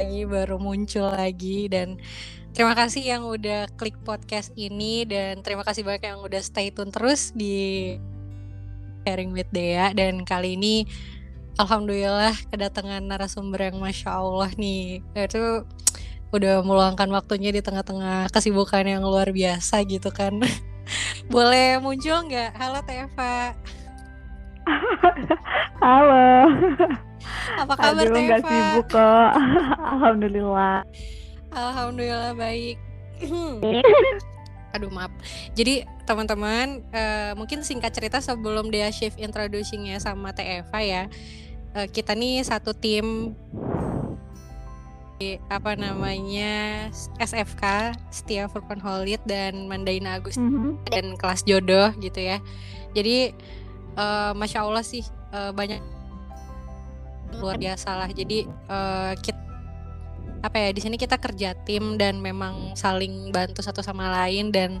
lagi baru muncul lagi dan terima kasih yang udah klik podcast ini dan terima kasih banyak yang udah stay tune terus di sharing with Dea. Dan kali ini alhamdulillah kedatangan narasumber yang masya Allah nih. Itu udah meluangkan waktunya di tengah-tengah kesibukan yang luar biasa gitu kan. Boleh muncul nggak? Halo Teva. Halo apa kabar Aduh, Teva gak sibuk kok. Alhamdulillah. Alhamdulillah baik. Aduh maaf. Jadi teman-teman uh, mungkin singkat cerita sebelum dia shift introducingnya sama Teva ya. Uh, kita nih satu tim apa namanya SFK Setia Furqan Holid dan Mandaina Agus mm -hmm. dan kelas jodoh gitu ya. Jadi uh, masya Allah sih uh, banyak luar biasa lah jadi uh, kita apa ya di sini kita kerja tim dan memang saling bantu satu sama lain dan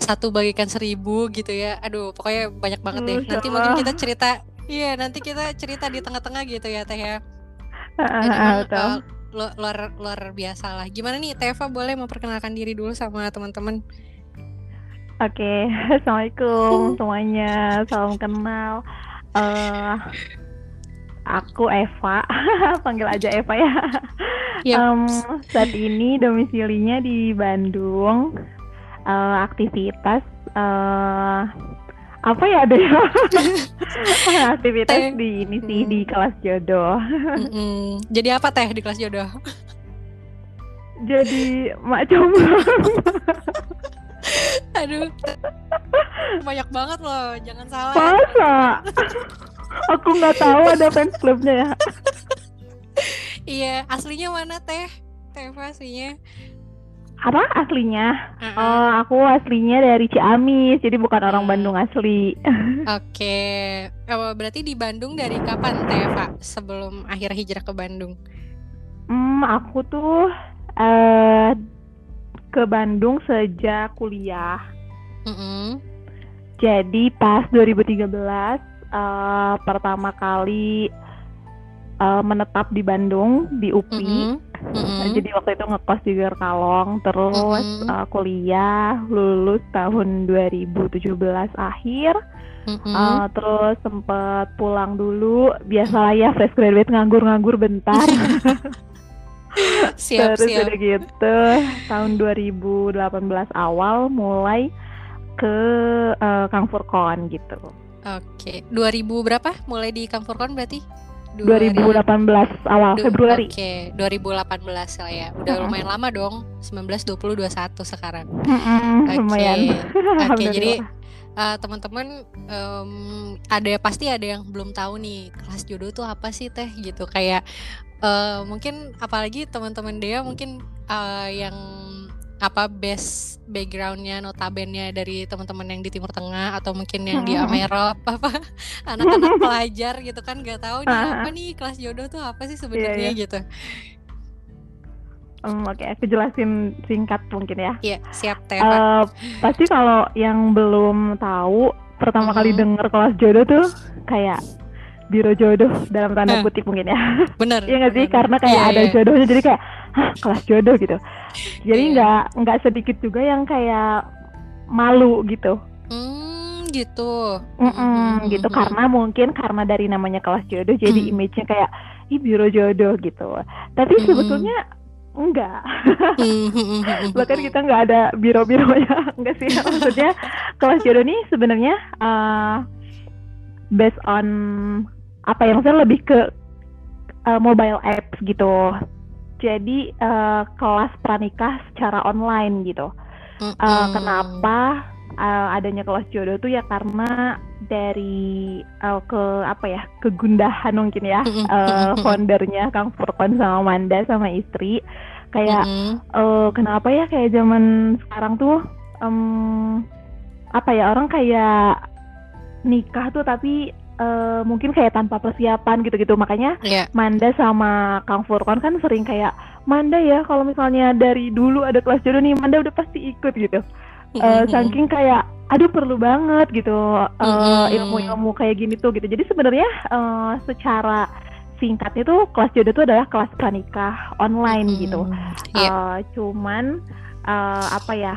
satu bagikan seribu gitu ya. Aduh pokoknya banyak banget deh. Nanti mungkin kita cerita iya nanti kita cerita di tengah-tengah gitu ya teh ya. Uh, luar luar biasa lah gimana nih Teva boleh memperkenalkan diri dulu sama teman-teman? Oke, okay. assalamualaikum semuanya, salam kenal. Uh, aku Eva, panggil aja Eva ya. Yep. Um, saat ini domisilinya di Bandung. Uh, aktivitas uh, apa ya ada ya? aktivitas di ini sih di kelas jodoh. Mm-mm. Jadi apa teh di kelas jodoh? Jadi macam Aduh. Banyak banget loh, jangan salah. Masa? Aku nggak tahu ada fans clubnya ya. iya, aslinya mana teh? Teh aslinya? Apa aslinya? Uh -uh. Oh, aku aslinya dari Ciamis, jadi bukan orang hmm. Bandung asli. Oke, okay. oh, berarti di Bandung dari kapan Teh Sebelum akhir hijrah ke Bandung? Hmm, aku tuh uh, ke Bandung sejak kuliah. Mm -hmm. Jadi pas 2013 uh, eh, pertama kali uh, menetap di Bandung di UPI. Mm -hmm. Mm -hmm. Jadi waktu itu ngekos di Gerkalong, terus mm -hmm. uh, kuliah lulus tahun 2017 akhir. Mm -hmm. uh, terus sempet pulang dulu, biasalah ya fresh graduate nganggur-nganggur bentar. siap, Terus siap. udah gitu tahun 2018 awal mulai ke uh, Kang Furkon gitu. Oke, okay. 2000 berapa mulai di Kang Furkon berarti? 2018 awal du Februari. Oke, okay. 2018 lah ya. Udah uh lumayan lama dong. 19 20 21 sekarang. -hmm, okay. Lumayan. Oke, okay, jadi uh, teman-teman um, ada pasti ada yang belum tahu nih kelas jodoh tuh apa sih teh gitu kayak uh, mungkin apalagi teman-teman dia mungkin uh, yang apa base backgroundnya notabennya dari teman-teman yang di Timur Tengah atau mungkin yang di Amerop apa anak-anak pelajar gitu kan nggak tahu nih apa nih kelas jodoh tuh apa sih sebenarnya yeah, yeah. gitu. Um, Oke, okay, aku jelasin singkat mungkin ya. Iya, yeah, siap teh. Uh, pasti kalau yang belum tahu pertama mm -hmm. kali denger kelas jodoh tuh kayak biro jodoh dalam tanda eh. kutip mungkin ya. Bener. Iya nggak sih? Karena kayak yeah, ada yeah. jodohnya jadi kayak Hah, kelas jodoh gitu. Jadi iya. nggak yeah. nggak sedikit juga yang kayak malu gitu. Hmm, gitu. Mm -mm, gitu karena mungkin karena dari namanya kelas jodoh jadi mm. image-nya kayak ih biro jodoh gitu. Tapi mm. sebetulnya enggak. Bahkan kita nggak ada biro-bironya, enggak sih. Maksudnya kelas jodoh nih sebenarnya uh, based on apa yang saya lebih ke uh, mobile apps gitu. Jadi uh, kelas pranikah secara online gitu. Mm uh, kenapa uh, adanya kelas jodoh tuh ya karena dari uh, ke apa ya kegundahan mungkin ya uh, foundernya Kang Furkon sama Manda sama istri. Kayak mm uh, kenapa ya kayak zaman sekarang tuh um, apa ya orang kayak nikah tuh tapi uh, mungkin kayak tanpa persiapan gitu-gitu makanya yeah. Manda sama Kang Furkon kan sering kayak Manda ya kalau misalnya dari dulu ada kelas jodoh nih Manda udah pasti ikut gitu uh, saking kayak aduh perlu banget gitu uh, ilmu-ilmu kayak gini tuh gitu jadi sebenarnya uh, secara singkatnya tuh kelas jodoh itu adalah kelas pranikah online gitu. Yeah. Iya. Uh, cuman uh, apa ya?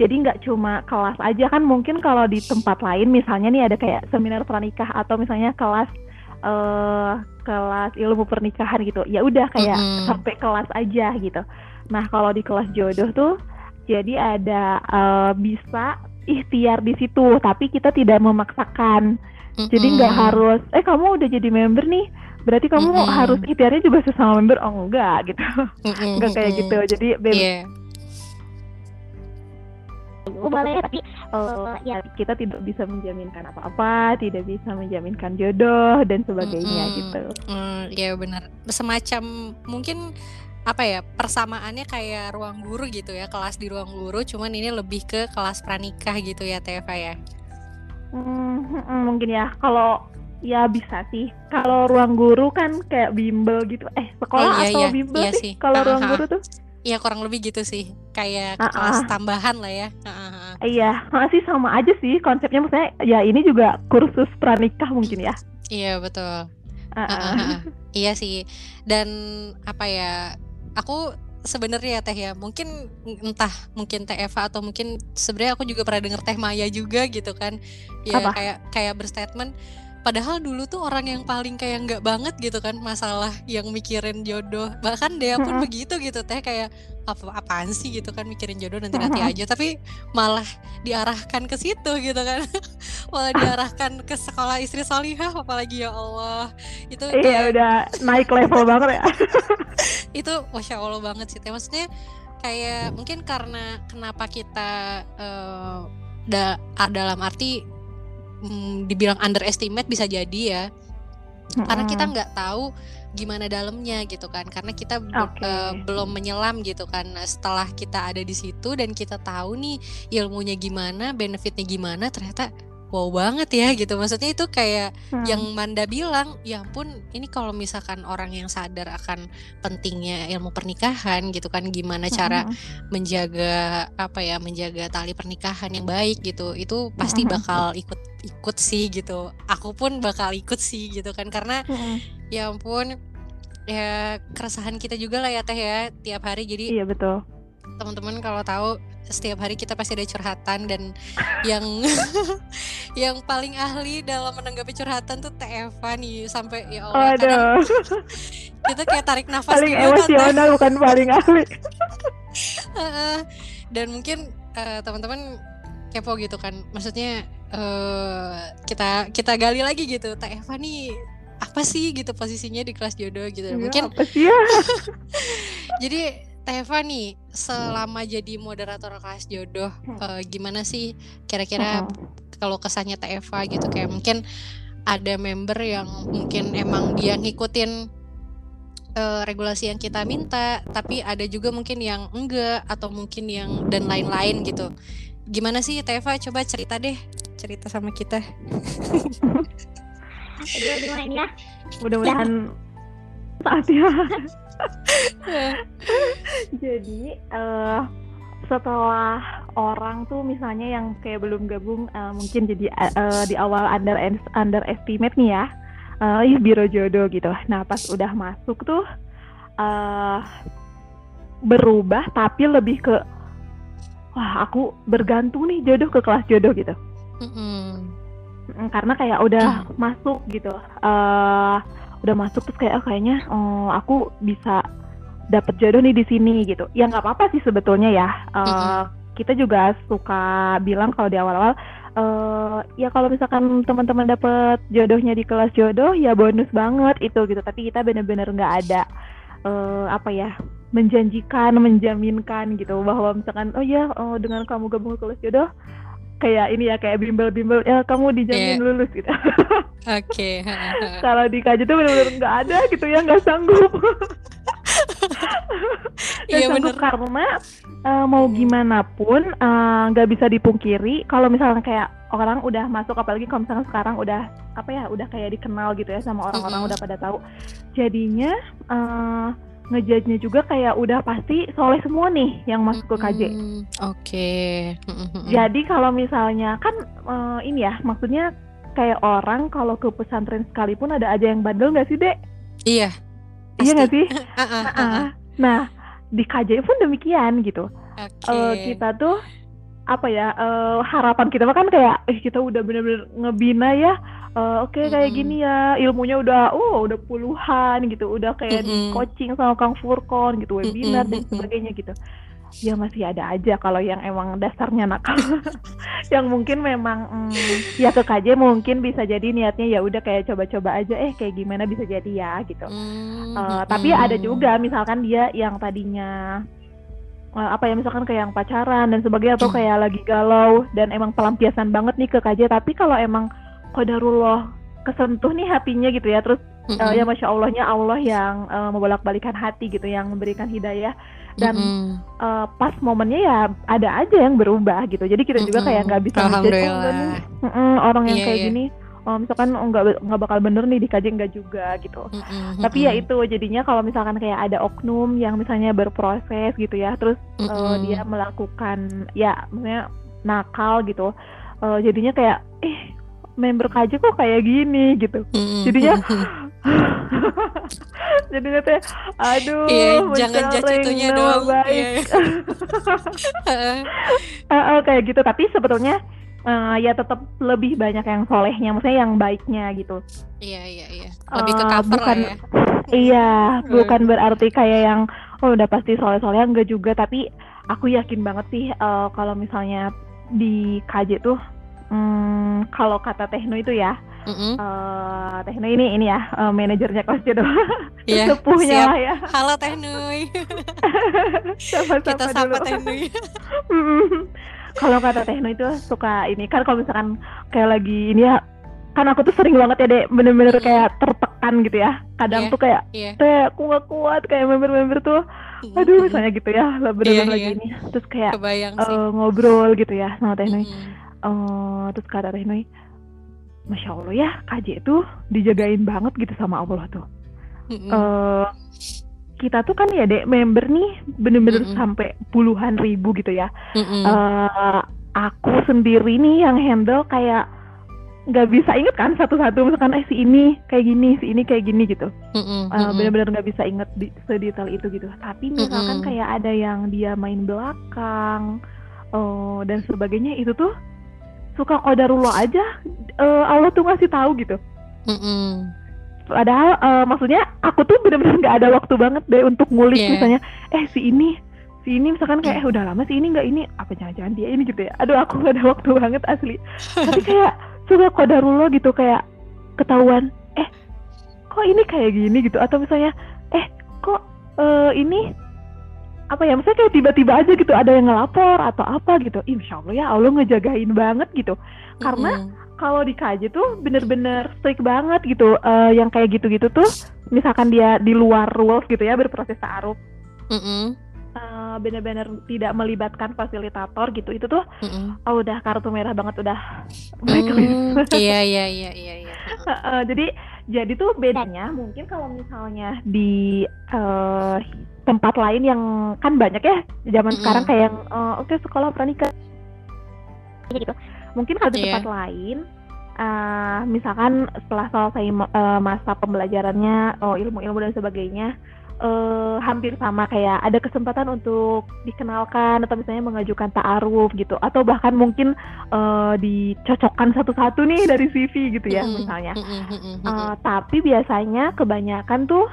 Jadi nggak cuma kelas aja kan mungkin kalau di tempat lain misalnya nih ada kayak seminar pranikah atau misalnya kelas uh, kelas ilmu pernikahan gitu. Ya udah kayak mm-hmm. sampai kelas aja gitu. Nah kalau di kelas jodoh tuh jadi ada uh, bisa ikhtiar di situ, tapi kita tidak memaksakan. Mm-hmm. Jadi nggak harus, eh kamu udah jadi member nih, berarti kamu mm -hmm. harus ikhtiarnya juga sesama member oh enggak gitu mm -hmm. enggak kayak gitu jadi bebas yeah. Boleh tapi uh, ya kita tidak bisa menjaminkan apa-apa tidak bisa menjaminkan jodoh dan sebagainya mm -hmm. gitu mm, ya benar semacam mungkin apa ya persamaannya kayak ruang guru gitu ya kelas di ruang guru cuman ini lebih ke kelas pranikah gitu ya Teva ya hmm, mungkin ya kalau Ya bisa sih. Kalau ruang guru kan kayak bimbel gitu. Eh sekolah oh, iya, atau iya. bimbel iya sih? sih. Kalau ruang guru tuh? Iya kurang lebih gitu sih. Kayak uh -uh. kelas tambahan lah ya. Uh -uh. Iya masih sama aja sih konsepnya. Maksudnya ya ini juga kursus pranikah mungkin ya. Iya betul. Uh -uh. Uh -uh. iya sih. Dan apa ya? Aku sebenarnya ya teh ya mungkin entah mungkin teh Eva atau mungkin sebenarnya aku juga pernah denger teh Maya juga gitu kan ya Apa? kayak kayak berstatement padahal dulu tuh orang yang paling kayak nggak banget gitu kan masalah yang mikirin jodoh. Bahkan dia pun begitu gitu teh kayak apa apaan sih? gitu kan mikirin jodoh nanti nanti aja. Tapi malah diarahkan ke situ gitu kan. Malah diarahkan ke sekolah istri solihah apalagi ya Allah. Itu iya kayak, udah naik level banget ya. Itu masya Allah banget sih teh. Maksudnya kayak mungkin karena kenapa kita uh, da, dalam arti hmm, dibilang underestimate bisa jadi ya hmm karena kita nggak tahu gimana dalamnya gitu kan karena kita okay. uh, belum menyelam gitu kan nah, setelah kita ada di situ dan kita tahu nih ilmunya gimana benefitnya gimana ternyata wow banget ya gitu maksudnya itu kayak hmm. yang Manda bilang ya ampun ini kalau misalkan orang yang sadar akan pentingnya ilmu pernikahan gitu kan gimana cara hmm. menjaga apa ya menjaga tali pernikahan yang baik gitu itu pasti bakal ikut ikut sih gitu. Aku pun bakal ikut sih gitu kan karena hmm. ya ampun ya keresahan kita juga lah ya teh ya tiap hari. Jadi iya betul. teman-teman kalau tahu setiap hari kita pasti ada curhatan dan yang yang paling ahli dalam menanggapi curhatan tuh Teh Eva nih. Sampai ya Allah Aduh. kita kayak tarik nafas paling juga emosional kan, bukan paling ahli. Dan mungkin uh, teman-teman kepo gitu kan. Maksudnya uh, kita kita gali lagi gitu. Teh Eva nih apa sih? gitu posisinya di kelas jodoh gitu. Ya, mungkin apa sih ya? jadi Teva nih selama jadi moderator kelas jodoh uh, gimana sih kira-kira kalau kesannya Teva gitu. Kayak mungkin ada member yang mungkin emang dia ngikutin uh, regulasi yang kita minta tapi ada juga mungkin yang enggak atau mungkin yang dan lain-lain gitu gimana sih Teva? Coba cerita deh. Cerita sama kita. Ya? Mudah-mudahan saatnya. Jadi uh, setelah orang tuh misalnya yang kayak belum gabung uh, mungkin jadi uh, di awal under underestimate nih ya, uh, biro jodoh gitu. Nah pas udah masuk tuh uh, berubah tapi lebih ke wah aku bergantung nih jodoh ke kelas jodoh gitu. Mm -hmm. Karena kayak udah mm. masuk gitu. Uh, udah masuk terus kayak oh, kayaknya oh, aku bisa dapat jodoh nih di sini gitu. Ya nggak apa-apa sih sebetulnya ya. Uh, mm-hmm. Kita juga suka bilang kalau di awal-awal uh, ya kalau misalkan teman-teman dapat jodohnya di kelas jodoh ya bonus banget itu gitu. Tapi kita bener-bener nggak ada uh, apa ya menjanjikan, menjaminkan gitu bahwa misalkan oh ya oh, dengan kamu gabung ke kelas jodoh kayak ini ya kayak bimbel-bimbel ya kamu dijamin yeah. lulus gitu. Oke. Okay. Kalau di KJ tuh benar-benar nggak ada gitu ya nggak sanggup. Iya sanggup bener. karena uh, mau gimana pun eh, nggak uh, bisa dipungkiri kalau misalnya kayak orang udah masuk apalagi kalau misalnya sekarang udah apa ya udah kayak dikenal gitu ya sama orang-orang mm -hmm. udah pada tahu jadinya uh, ngejudge-nya juga kayak udah pasti soleh semua nih yang masuk ke KJ. Mm, Oke. Okay. Jadi kalau misalnya kan uh, ini ya maksudnya kayak orang kalau ke pesantren sekalipun ada aja yang bandel nggak sih dek? Iya. Iya nggak sih? Nah, di KJ pun demikian gitu. Okay. Uh, kita tuh apa ya uh, harapan kita kan kayak eh kita udah bener-bener ngebina ya uh, oke okay, kayak gini ya ilmunya udah oh udah puluhan gitu udah kayak mm -hmm. di coaching sama Kang Furkon gitu webinar mm -hmm. dan sebagainya gitu. Ya masih ada aja kalau yang emang dasarnya nakal yang mungkin memang mm, ya ke KJ mungkin bisa jadi niatnya ya udah kayak coba-coba aja eh kayak gimana bisa jadi ya? gitu. Mm, uh, tapi ada juga misalkan dia yang tadinya uh, apa ya misalkan kayak yang pacaran dan sebagainya atau kayak lagi galau dan emang pelampiasan banget nih ke KJ tapi kalau emang kodarullah kesentuh nih hatinya gitu ya terus mm-hmm. uh, ya masya Allahnya Allah yang uh, membolak-balikan hati gitu yang memberikan hidayah dan mm-hmm. uh, pas momennya ya ada aja yang berubah gitu jadi kita juga kayak nggak bisa jadi oh, orang yang yeah, kayak yeah. gini oh, misalkan nggak nggak bakal bener nih dikaji nggak juga gitu mm-hmm. tapi ya itu jadinya kalau misalkan kayak ada oknum yang misalnya berproses gitu ya terus mm-hmm. uh, dia melakukan ya maksudnya nakal gitu uh, jadinya kayak eh member KJ kok kayak gini gitu. Mm-hmm. jadinya jadinya teh aduh iya, jangan itunya dong. baik. Yeah. uh, uh, kayak gitu. Tapi sebetulnya uh, ya tetap lebih banyak yang solehnya maksudnya yang baiknya gitu. Iya iya iya. Lebih ke cover bukan, ya. iya hmm. bukan berarti kayak yang oh udah pasti soleh soleh enggak juga. Tapi aku yakin banget sih uh, kalau misalnya di KJ tuh um, kalau kata Tehno itu ya Mm-hmm. Uh, Teh Nui ini ini ya uh, manajernya kelas jodoh yeah, sepuhnya lah ya. Halo Teh Nui. Kita sapa Teh Nui. kalau kata Teh Nui itu suka ini kan kalau misalkan kayak lagi ini ya kan aku tuh sering banget ya deh bener-bener mm. kayak tertekan gitu ya kadang yeah, tuh kayak yeah. teh aku gak kuat kayak member-member tuh aduh misalnya gitu ya lah bener-bener yeah, lagi yeah. ini terus kayak uh, ngobrol gitu ya sama Teh Nui mm. Uh, terus kata Teh masya allah ya KJ itu dijagain banget gitu sama Allah tuh. Mm-hmm. Uh, kita tuh kan ya dek member nih bener-bener mm-hmm. sampai puluhan ribu gitu ya. Mm-hmm. Uh, aku sendiri nih yang handle kayak nggak bisa inget kan satu-satu misalkan eh si ini kayak gini si ini kayak gini gitu mm-hmm. uh, benar-benar nggak bisa inget di, sedetail itu gitu tapi misalkan mm-hmm. kayak ada yang dia main belakang uh, dan sebagainya itu tuh suka kodarullah aja uh, Allah tuh ngasih tahu gitu. Mm-mm. Padahal uh, maksudnya aku tuh bener-bener nggak ada waktu banget deh untuk ngulik yeah. misalnya eh si ini si ini misalkan kayak eh udah lama si ini nggak ini apa jangan-jangan dia ini gitu ya. Aduh aku gak ada waktu banget asli. Tapi kayak suka kodarullah gitu kayak ketahuan eh kok ini kayak gini gitu atau misalnya eh kok uh, ini apa ya misalnya kayak tiba-tiba aja gitu ada yang ngelapor atau apa gitu insya Allah ya Allah ngejagain banget gitu karena mm -hmm. kalau di KJ tuh bener-bener strict banget gitu uh, yang kayak gitu-gitu tuh misalkan dia di luar rules gitu ya berproses taaruf mm -hmm. uh, bener-bener tidak melibatkan fasilitator gitu itu tuh mm -hmm. oh udah kartu merah banget udah mm, iya iya iya iya, iya. uh, jadi jadi tuh bedanya mungkin kalau misalnya di uh, tempat lain yang kan banyak ya zaman mm-hmm. sekarang kayak yang uh, oke okay, sekolah pranikah gitu mungkin kalau di yeah. tempat lain uh, misalkan setelah selesai uh, masa pembelajarannya oh ilmu-ilmu dan sebagainya uh, hampir sama kayak ada kesempatan untuk dikenalkan atau misalnya mengajukan ta'aruf gitu atau bahkan mungkin uh, dicocokkan satu-satu nih dari CV gitu ya -hmm. misalnya uh, tapi biasanya kebanyakan tuh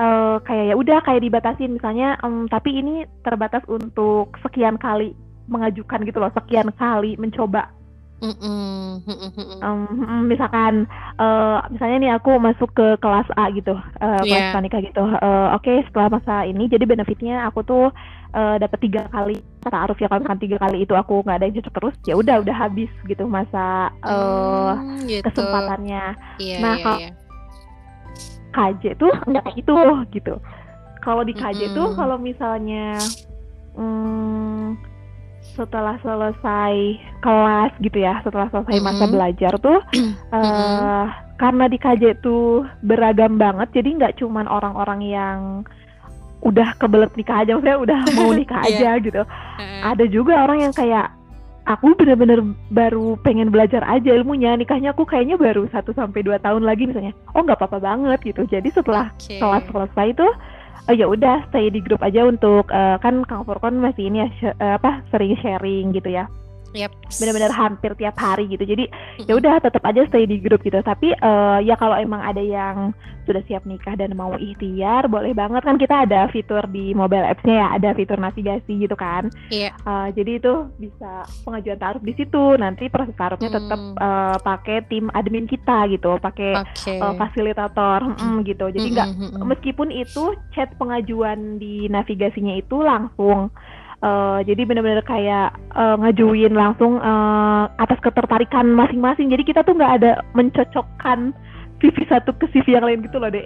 uh, kayak ya udah kayak dibatasin misalnya um, tapi ini terbatas untuk sekian kali mengajukan gitu loh sekian kali mencoba Mm -mm. Um, misalkan uh, misalnya nih aku masuk ke kelas A gitu uh, yeah. kelas panika gitu uh, oke okay, setelah masa ini jadi benefitnya aku tuh uh, dapat tiga kali taaruf ya kalau misalkan tiga kali itu aku nggak ada yang cocok terus ya udah udah habis gitu masa uh, mm, gitu. kesempatannya yeah, nah yeah, kalau yeah KJ tuh nggak kayak gitu gitu kalau di KJ mm -hmm. tuh kalau misalnya hmm, setelah selesai kelas gitu ya setelah selesai mm -hmm. masa belajar tuh uh, mm -hmm. karena di KJ tuh beragam banget jadi nggak cuman orang-orang yang udah kebelet nikah aja maksudnya udah mau nikah yeah. aja gitu uh. ada juga orang yang kayak aku bener-bener baru pengen belajar aja ilmunya. Nikahnya aku kayaknya baru satu sampai dua tahun lagi misalnya. Oh nggak apa-apa banget gitu. Jadi setelah okay. kelas selesai itu oh ya udah stay di grup aja untuk uh, kan Kang Furkon masih ini ya uh, apa sering sharing gitu ya Yep. Benar-benar hampir tiap hari gitu. Jadi ya udah tetap aja stay di grup gitu. Tapi uh, ya kalau emang ada yang sudah siap nikah dan mau ikhtiar, boleh banget kan kita ada fitur di mobile apps-nya ya, ada fitur navigasi gitu kan. Iya. Yeah. Uh, jadi itu bisa pengajuan taruh di situ. Nanti proses taruhnya tetap uh, eh, pakai tim admin kita gitu, pakai okay. uh, fasilitator mm, gitu. Jadi nggak mm -hmm. meskipun itu chat pengajuan di navigasinya itu langsung Uh, jadi benar-benar kayak uh, ngajuin langsung uh, atas ketertarikan masing-masing. Jadi kita tuh nggak ada mencocokkan CV satu ke CV yang lain gitu loh, Dek.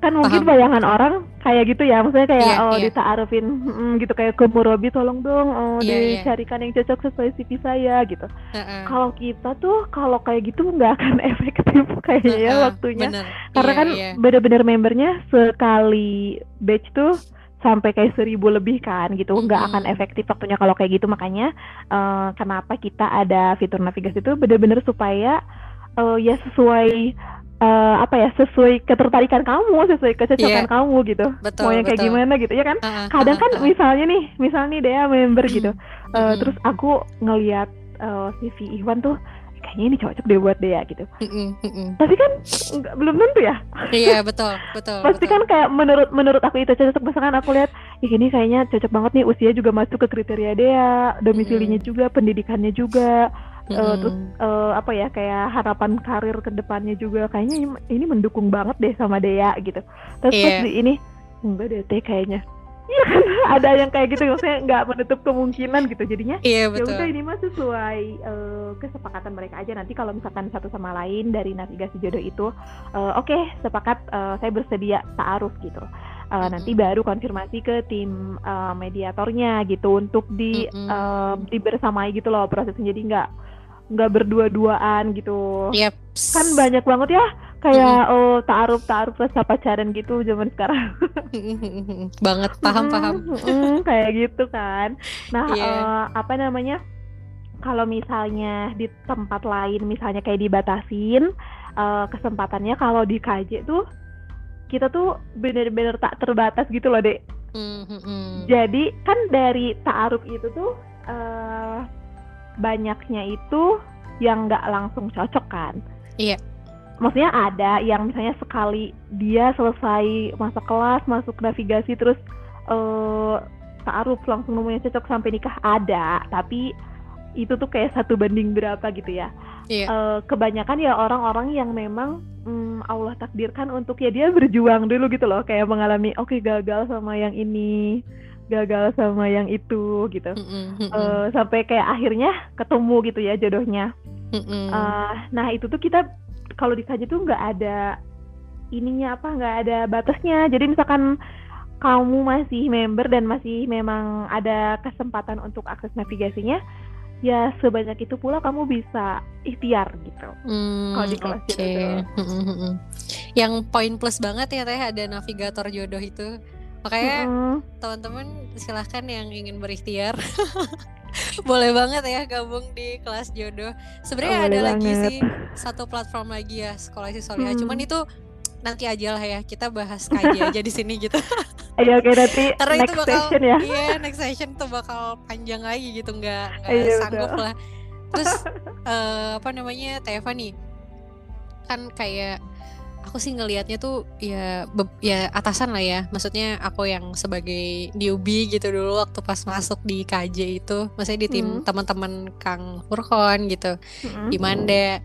kan mungkin Paham. bayangan orang kayak gitu ya maksudnya kayak yeah, oh yeah. ditaarufin mm, gitu kayak ke Murabi tolong dong oh yeah, dicarikan yeah. yang cocok sesuai CV saya gitu uh -uh. kalau kita tuh kalau kayak gitu nggak akan efektif kayaknya uh -uh, ya waktunya bener. karena yeah, kan yeah. bener-bener membernya sekali batch tuh sampai kayak seribu lebih kan gitu. Nggak mm -hmm. akan efektif waktunya kalau kayak gitu. Makanya uh, kenapa kita ada fitur navigasi itu benar-benar supaya uh, ya sesuai uh, apa ya sesuai ketertarikan kamu sesuai kecocokan yeah. kamu gitu. Betul, mau yang kayak gimana gitu. Ya kan? Uh, uh, kadang kan uh, uh. misalnya nih misalnya dia member gitu. Uh, terus aku ngelihat uh, CV Iwan tuh kayaknya ini cocok deh buat dia gitu. Tapi kan enggak, belum tentu ya. Iya betul betul. Pasti betul. kan kayak menurut menurut aku itu cocok. Misalkan aku lihat, ih ini kayaknya cocok banget nih usia juga masuk ke kriteria dia, domisilinya mm. juga, pendidikannya juga. Mm. Uh, terus uh, apa ya kayak harapan karir ke depannya juga kayaknya ini mendukung banget deh sama Dea gitu. Terus yeah. pas di ini enggak deh teh kayaknya Iya kan ada yang kayak gitu maksudnya nggak menutup kemungkinan gitu jadinya iya, ya betul. udah ini mah sesuai uh, kesepakatan mereka aja nanti kalau misalkan satu sama lain dari navigasi jodoh itu uh, oke okay, sepakat uh, saya bersedia taaruf gitu uh, mm-hmm. nanti baru konfirmasi ke tim uh, mediatornya gitu untuk di mm-hmm. uh, dibersamai gitu loh prosesnya jadi nggak nggak berdua-duaan gitu yep. kan banyak banget ya kayak oh taaruf taaruf rasa pacaran gitu zaman sekarang banget paham paham kayak gitu kan nah yeah. Iya. uh, apa namanya kalau misalnya di tempat lain misalnya kayak dibatasin uh, kesempatannya kalau di KJ tuh kita tuh bener-bener tak terbatas gitu loh dek mm-hmm. jadi kan dari taaruf itu tuh uh, banyaknya itu yang nggak langsung cocok kan iya maksudnya ada yang misalnya sekali dia selesai masa kelas masuk navigasi terus uh, taaruf langsung nemunya cocok sampai nikah ada tapi itu tuh kayak satu banding berapa gitu ya yeah. Iya. uh, kebanyakan ya orang-orang yang memang um, Allah takdirkan untuk ya dia berjuang dulu gitu loh kayak mengalami oke okay, gagal sama yang ini gagal sama yang itu gitu mm -mm, Uh, sampai kayak akhirnya ketemu gitu ya jodohnya mm -mm. Uh, nah itu tuh kita kalau di KJ tuh nggak ada ininya apa nggak ada batasnya. Jadi misalkan kamu masih member dan masih memang ada kesempatan untuk akses navigasinya ya sebanyak itu pula kamu bisa ikhtiar gitu. Hmm, kalau di kelas okay. itu yang poin plus banget ya teh ada navigator jodoh itu makanya mm-hmm. teman-teman silahkan yang ingin berikhtiar boleh banget ya gabung di kelas jodoh. Sebenarnya oh, ada lagi sih satu platform lagi ya sekolah si Solia. Hmm. Cuman itu nanti aja lah ya kita bahas kaji aja di sini gitu. Iya oke nanti Karena next itu bakal, session ya. Iya next session tuh bakal panjang lagi gitu nggak nggak iya, sanggup betul. lah. Terus uh, apa namanya Teva nih kan kayak aku sih ngelihatnya tuh ya ya atasan lah ya. Maksudnya aku yang sebagai newbie gitu dulu waktu pas masuk di KJ itu. Maksudnya di tim hmm. teman-teman Kang Furkon gitu. Hmm. di Manda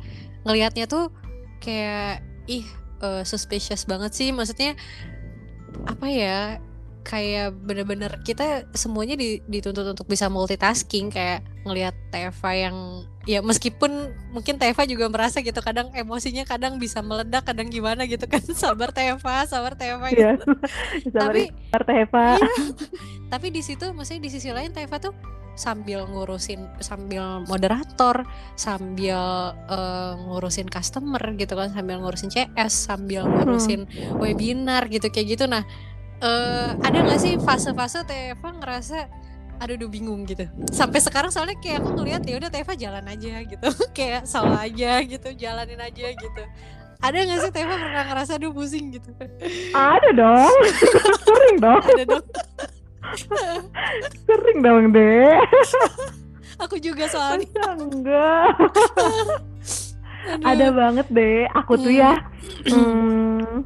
ngelihatnya tuh kayak ih uh, suspicious banget sih. Maksudnya apa ya kayak bener-bener kita semuanya dituntut untuk bisa multitasking kayak ngelihat Teva yang ya meskipun mungkin Teva juga merasa gitu kadang emosinya kadang bisa meledak kadang gimana gitu kan sabar Teva sabar Teva gitu. Yeah. tapi sabar Teva iya, tapi di situ maksudnya di sisi lain Teva tuh sambil ngurusin sambil moderator sambil uh, ngurusin customer gitu kan sambil ngurusin CS sambil ngurusin hmm. webinar gitu kayak gitu nah uh, ada nggak sih fase-fase Teva ngerasa aduh udah bingung gitu. Sampai sekarang soalnya kayak aku ngeliat ya udah Teva jalan aja gitu. Kayak salah aja gitu jalanin aja gitu. Ada gak sih Teva pernah ngerasa aduh pusing gitu? Ada dong. Sering dong. Ada dong. Sering dong deh aku juga soalnya. Enggak? Ada banget deh aku tuh ya hmm,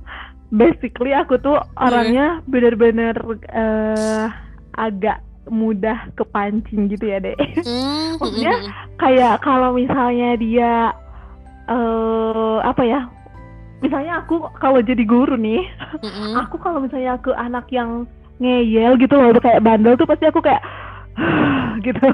basically aku tuh orangnya bener-bener uh, agak mudah kepancing gitu ya deh mm, maksudnya kayak kalau misalnya dia uh, apa ya misalnya aku kalau jadi guru nih mm-hmm. aku kalau misalnya aku anak yang ngeyel gitu loh kayak bandel tuh pasti aku kayak gitu.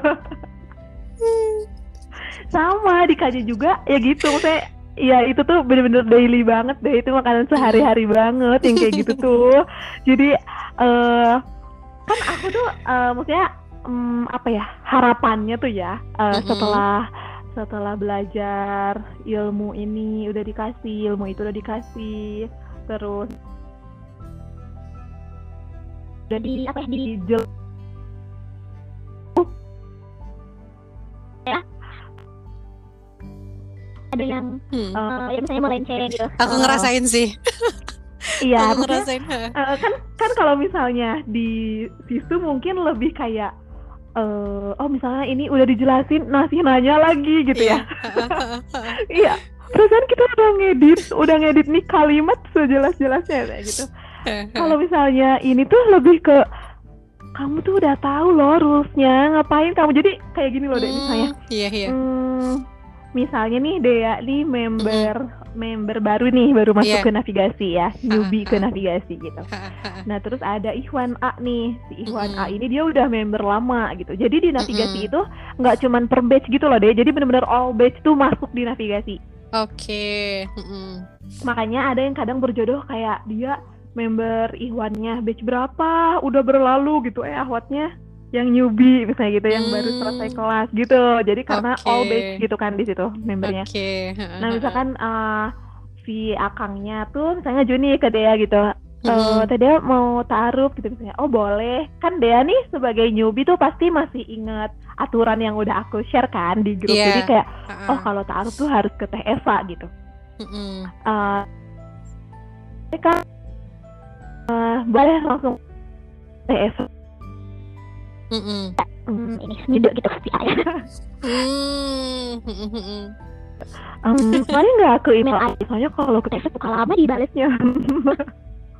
Sama dikaji juga ya gitu maksudnya ya itu tuh bener-bener daily banget deh. Itu makanan sehari-hari banget yang kayak gitu tuh. Jadi uh, kan aku tuh uh, maksudnya um, apa ya harapannya tuh ya uh, setelah setelah belajar ilmu ini udah dikasih ilmu itu udah dikasih terus udah di apa ya di ya ada yang hmm. uh, ya misalnya melenceng gitu aku ngerasain uh, sih. iya aku ngerasain uh, kan kan kalau misalnya di situ mungkin lebih kayak uh, oh misalnya ini udah dijelasin masih nanya lagi gitu ya. Iya terus kan kita udah ngedit udah ngedit nih kalimat sejelas-jelasnya kayak gitu. Kalau misalnya ini tuh lebih ke kamu tuh udah tahu loh rulesnya ngapain kamu? Jadi kayak gini loh deh misalnya. Iya iya. Hmm, misalnya nih Dea nih member mm-hmm. member baru nih baru masuk yeah. ke navigasi ya newbie ke navigasi gitu nah terus ada Ikhwan A nih si Ikhwan mm-hmm. A ini dia udah member lama gitu jadi di navigasi mm-hmm. itu nggak cuman per batch gitu loh deh jadi benar-benar all batch tuh masuk di navigasi oke okay. mm-hmm. makanya ada yang kadang berjodoh kayak dia member Ikhwannya batch berapa udah berlalu gitu eh ahwatnya yang newbie misalnya gitu, hmm. yang baru selesai hmm. kelas gitu. Jadi karena okay. all batch gitu kan di situ membernya. Okay. nah misalkan uh, si akangnya tuh misalnya Juni ke Dea gitu. Uh, hmm. Mau taruh gitu misalnya. Oh boleh. Kan Dea nih sebagai newbie tuh pasti masih inget aturan yang udah aku share kan di grup. Yeah. Jadi kayak uh-uh. oh kalau taruh tuh harus ke Teh Eva gitu. Mm-hmm. Uh, kan uh, boleh langsung Teh Eva Mm -mm. Hmm, ini duduk gitu ayah. Hmm. um, kemarin nggak aku email aja soalnya kalau ke text suka lama dibalasnya.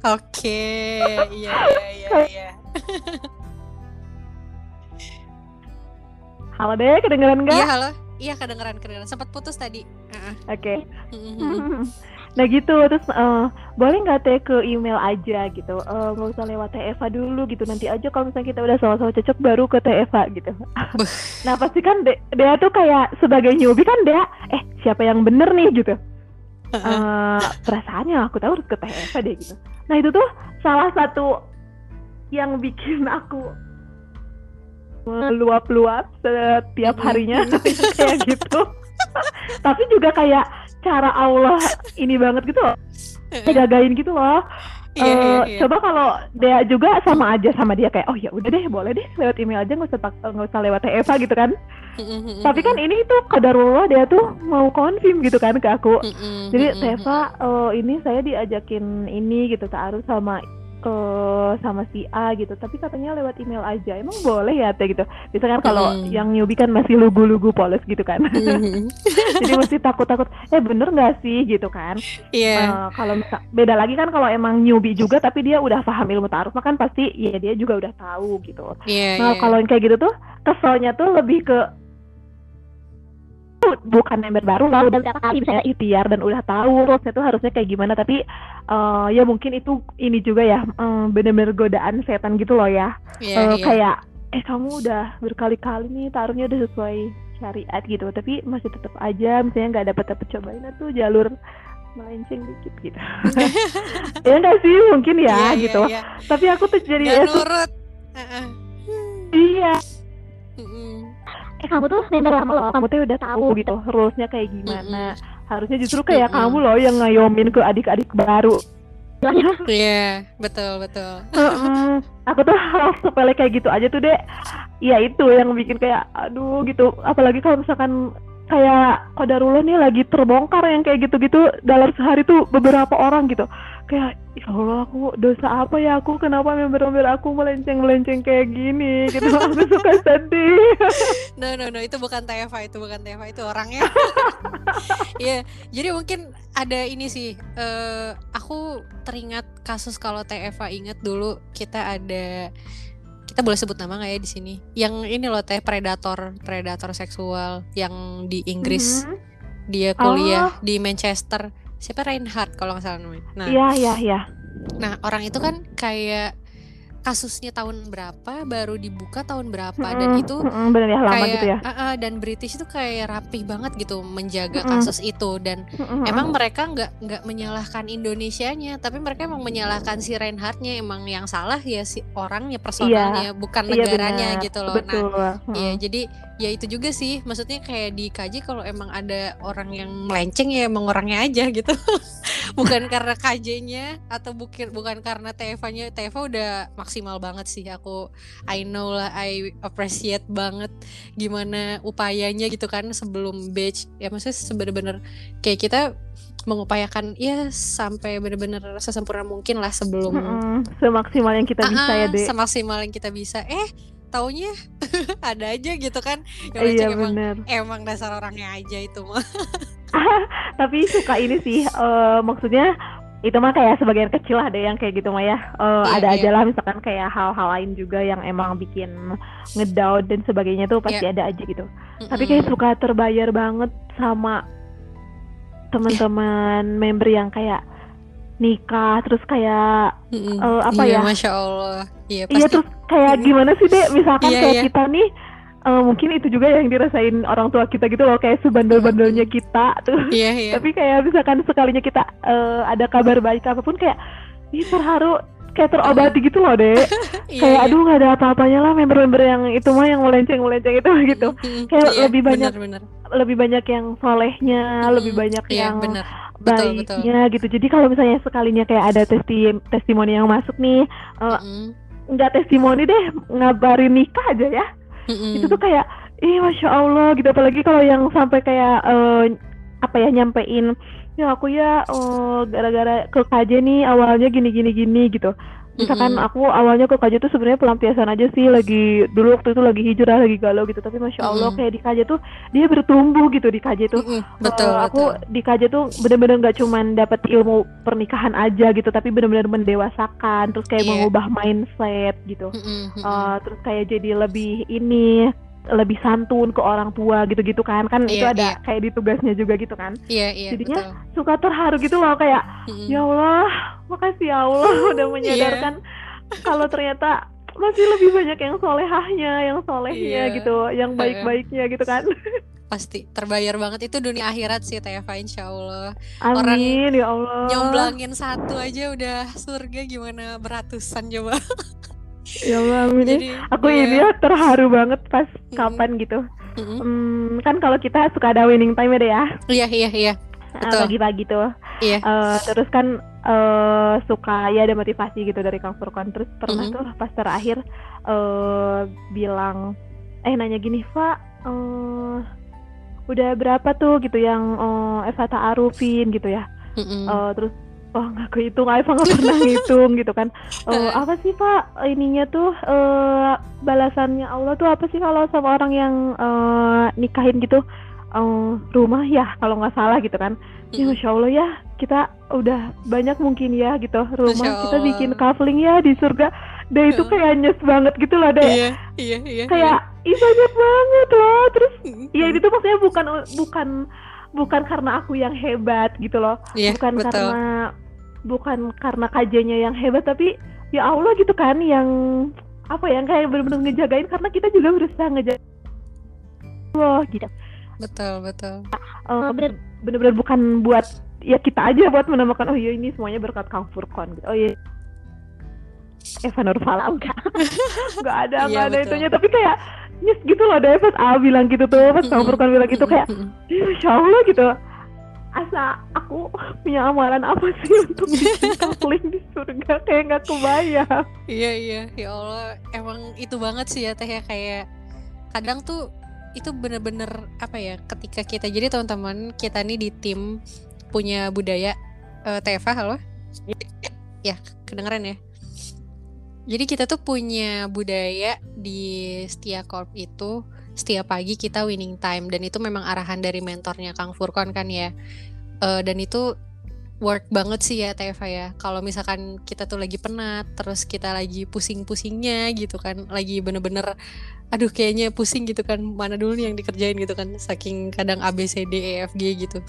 Oke, iya iya iya iya. Halo deh, kedengeran nggak? Iya halo, iya kedengeran kedengeran. Sempat putus tadi. Uh -uh. Oke. Okay. Nah gitu, terus uh, boleh nggak teh ke email aja gitu, eh, nggak uh, usah lewat TFA dulu gitu, nanti aja kalau misalnya kita udah sama-sama cocok baru ke TFA gitu. nah pasti kan de dia tuh kayak sebagai newbie kan dia, eh siapa yang bener nih gitu. Uh, perasaannya aku tahu harus ke TFA deh gitu. Nah itu tuh salah satu yang bikin aku meluap-luap setiap harinya kayak gitu. Tapi juga kayak cara Allah ini banget gitu loh jagain gitu loh Yeah, uh, yeah, yeah. Coba kalau dia juga sama aja sama dia kayak oh ya udah deh boleh deh lewat email aja nggak usah nggak usah lewat Eva gitu kan. Tapi kan ini tuh kadarullah dia tuh mau konfirm gitu kan ke aku. Jadi Eva uh, ini saya diajakin ini gitu taruh sama ke sama si A gitu tapi katanya lewat email aja emang boleh ya teh gitu misalkan kalau mm. yang newbie kan masih lugu-lugu polos gitu kan mm. jadi mesti takut-takut eh bener nggak sih gitu kan yeah. uh, kalau beda lagi kan kalau emang newbie juga tapi dia udah paham ilmu taruh kan pasti ya dia juga udah tahu gitu yeah, nah yeah. kalau kayak gitu tuh keselnya tuh lebih ke bukan member baru lah udah berapa kali? misalnya ikhtiar dan udah tahu rulesnya tuh harusnya kayak gimana tapi uh, ya mungkin itu ini juga ya um, bener-bener godaan setan gitu loh ya. Yeah, uh, yeah. kayak eh kamu udah berkali-kali nih taruhnya udah sesuai syariat gitu. Tapi masih tetap aja misalnya nggak dapet dapet cobain tuh jalur melenceng dikit gitu. Ya enggak sih mungkin ya yeah, iya, gitu. yeah, yeah. tapi aku tuh jadi Gak nurut. Uh -uh. iya eh kamu tuh member lama loh kamu tuh udah tahu gitu rulesnya kayak gimana. Harusnya justru kayak kamu loh yang ngayomin ke adik-adik baru. Iya, yeah, betul. Betul. aku tuh hal sepele kayak gitu aja tuh deh ya itu yang bikin kayak aduh gitu. Apalagi kalau misalkan kayak kodarullah nih lagi terbongkar yang kayak gitu-gitu dalam sehari tuh beberapa orang gitu kayak ya Allah aku dosa apa ya? Aku kenapa member-member aku melenceng-melenceng kayak gini? Gitu aku suka sedih. No no no itu bukan Teva itu bukan Teva itu orangnya. Ya yeah, jadi mungkin ada ini sih uh, aku teringat kasus kalau Teva inget dulu kita ada kita boleh sebut nama nggak ya di sini? Yang ini loh teh predator predator seksual yang di Inggris. Mm -hmm. dia kuliah oh. di Manchester siapa Reinhardt kalau nggak salah namanya nah iya iya iya nah orang itu kan kayak kasusnya tahun berapa baru dibuka tahun berapa hmm, dan itu hmm, bener ya, lama kayak gitu ya. uh, uh, dan British itu kayak rapih banget gitu menjaga hmm. kasus itu dan hmm, emang mereka nggak nggak menyalahkan Indonesianya tapi mereka emang menyalahkan si Reinhardtnya emang yang salah ya si orangnya personalnya iya, bukan iya, negaranya iya gitu loh nah, Betul. nah hmm. ya jadi ya itu juga sih. Maksudnya kayak dikaji kalau emang ada orang yang melenceng ya emang orangnya aja gitu. Bukan karena KJ-nya atau bukan bukan karena Teva-nya Teva udah maksimal banget sih. Aku I know lah I appreciate banget gimana upayanya gitu kan sebelum batch. Ya maksudnya sebenar-benar kayak kita mengupayakan ya sampai benar-benar sesempurna mungkin lah sebelum mm -hmm. semaksimal yang kita uh -uh, bisa ya deh semaksimal yang kita bisa. Eh taunya ada aja gitu kan yang iya, emang emang dasar orangnya aja itu mah tapi suka ini sih uh, maksudnya itu mah kayak sebagian kecil ada yang kayak gitu mah ya uh, iya, ada iya. aja lah misalkan kayak hal-hal lain juga yang emang bikin ngedown dan sebagainya tuh pasti iya. ada aja gitu mm-hmm. tapi kayak suka terbayar banget sama teman-teman member yang kayak nikah terus kayak mm-hmm. uh, apa iya, ya masya allah iya, iya pasti. iya terus kayak gimana sih deh misalkan yeah, kayak yeah. kita nih uh, mungkin itu juga yang dirasain orang tua kita gitu loh kayak sebandel-bandelnya kita tuh yeah, yeah. tapi kayak misalkan sekalinya kita uh, ada kabar baik apa pun kayak ini terharu kayak terobati gitu loh deh yeah, kayak yeah. aduh nggak ada apa-apanya lah member-member yang itu mah yang melenceng melenceng itu gitu kayak yeah, lebih banyak bener, bener. lebih banyak yang solehnya hmm, lebih banyak yeah, yang bener betul, baiknya betul. gitu. Jadi kalau misalnya sekalinya kayak ada testi testimoni yang masuk nih uh, mm. nggak testimoni deh ngabarin nikah aja ya. Mm itu tuh kayak ih masya allah gitu. Apalagi kalau yang sampai kayak uh, apa ya nyampein ya aku ya uh, gara-gara ke KJ nih awalnya gini gini gini gitu misalkan mm-hmm. aku awalnya ke KJ tuh sebenarnya pelampiasan aja sih lagi dulu waktu itu lagi hijrah lagi galau gitu tapi masya allah mm-hmm. kayak di KJ tuh dia bertumbuh gitu di KJ tuh mm-hmm. betul, uh, aku betul. di KJ tuh bener-bener nggak cuman dapat ilmu pernikahan aja gitu tapi bener-bener mendewasakan terus kayak yeah. mengubah mindset gitu mm-hmm. uh, terus kayak jadi lebih ini lebih santun ke orang tua gitu-gitu kan kan yeah, itu ada yeah. kayak di tugasnya juga gitu kan yeah, yeah, jadinya betul. suka terharu gitu loh kayak mm-hmm. ya Allah makasih ya Allah udah menyadarkan yeah. kalau ternyata masih lebih banyak yang solehahnya yang solehnya yeah. gitu yang baik-baiknya gitu kan pasti terbayar banget itu dunia akhirat sih Teva insya Allah Amin, orang ya Allah nyomblangin satu aja udah surga gimana beratusan coba ya Allah Jadi, aku yeah. ini ya terharu banget pas mm -hmm. kapan gitu mm -hmm. hmm, kan kalau kita suka ada winning time ya deh ya iya iya iya pagi-pagi tuh iya. uh, terus kan uh, suka ya ada motivasi gitu dari Kang Furkon terus pernah mm -hmm. tuh pas terakhir uh, bilang eh nanya gini Pak uh, udah berapa tuh gitu yang uh, Eva Arufin gitu ya mm -hmm. uh, terus oh nggak kehitung Aifa nggak pernah ngitung gitu kan. Oh, apa sih pak ininya tuh uh, balasannya Allah tuh apa sih kalau sama orang yang uh, nikahin gitu? Uh, rumah ya kalau nggak salah gitu kan. Ya masya Allah ya kita udah banyak mungkin ya gitu. Rumah kita bikin kafling ya di surga. Deh itu kayak nyes banget gitu loh deh. Iya, iya, iya, kayak iya. banyak banget loh. Terus ya itu maksudnya bukan bukan bukan karena aku yang hebat gitu loh. Yeah, bukan betul. karena bukan karena kajiannya yang hebat tapi ya Allah gitu kan yang apa yang kayak benar-benar ngejagain karena kita juga berusaha ngejaga Allah gitu. Betul betul. Uh, benar-benar bukan buat ya kita aja buat menamakan oh iya ini semuanya berkat Kang Furkon. Gitu. oh iya. Eva Nurfala enggak. Enggak ada enggak iya, ada betul. itunya. Tapi kayak nyes gitu loh deh pas A bilang gitu tuh pas Kang Furkon bilang gitu kayak Masya Allah gitu asa aku punya amalan apa sih untuk kapling di surga? Kayak nggak kebayang. Iya iya. Ya Allah emang itu banget sih ya teh ya. Kayak kadang tuh itu bener-bener apa ya ketika kita jadi teman-teman kita nih di tim punya budaya uh, Teva halo? Ya kedengeran ya? Jadi kita tuh punya budaya di Setia Corp itu setiap pagi kita winning time. Dan itu memang arahan dari mentornya Kang Furkon kan ya. Uh, dan itu work banget sih ya Teva ya. Kalau misalkan kita tuh lagi penat terus kita lagi pusing-pusingnya gitu kan. Lagi bener-bener aduh kayaknya pusing gitu kan. Mana dulu nih yang dikerjain gitu kan. Saking kadang A B C D E F G gitu.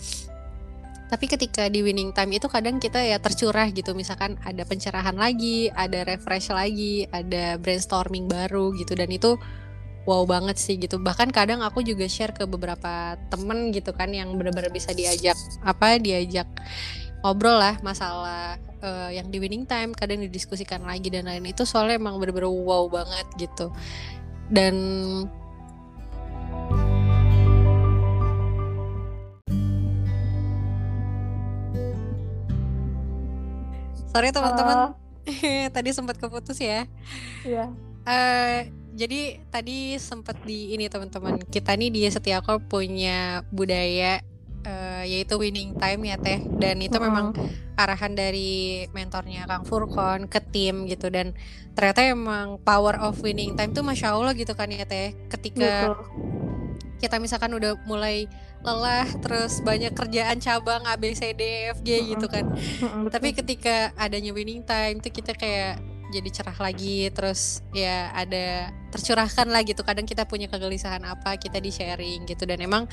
Tapi ketika di winning time itu kadang kita ya tercurah gitu. Misalkan ada pencerahan lagi ada refresh lagi ada brainstorming baru gitu. Dan itu wow banget sih gitu. Bahkan kadang aku juga share ke beberapa temen gitu kan yang benar-benar bisa diajak apa diajak ngobrol lah masalah uh, yang di winning time kadang didiskusikan lagi dan lain itu soalnya emang bener-bener wow banget gitu. Dan sorry teman-teman. Tadi sempat keputus ya. Iya. Uh, jadi tadi sempat di ini teman-teman kita nih di Setiako punya budaya uh, yaitu winning time ya teh. Dan itu memang arahan dari mentornya Kang Furkon ke tim gitu. Dan ternyata emang power of winning time tuh masya Allah gitu kan ya teh. Ketika Betul. kita misalkan udah mulai lelah terus banyak kerjaan cabang A B C D F G gitu kan. Tapi ketika adanya winning time tuh kita kayak jadi cerah lagi terus ya ada tercurahkan lah gitu. Kadang kita punya kegelisahan apa kita di sharing gitu. Dan emang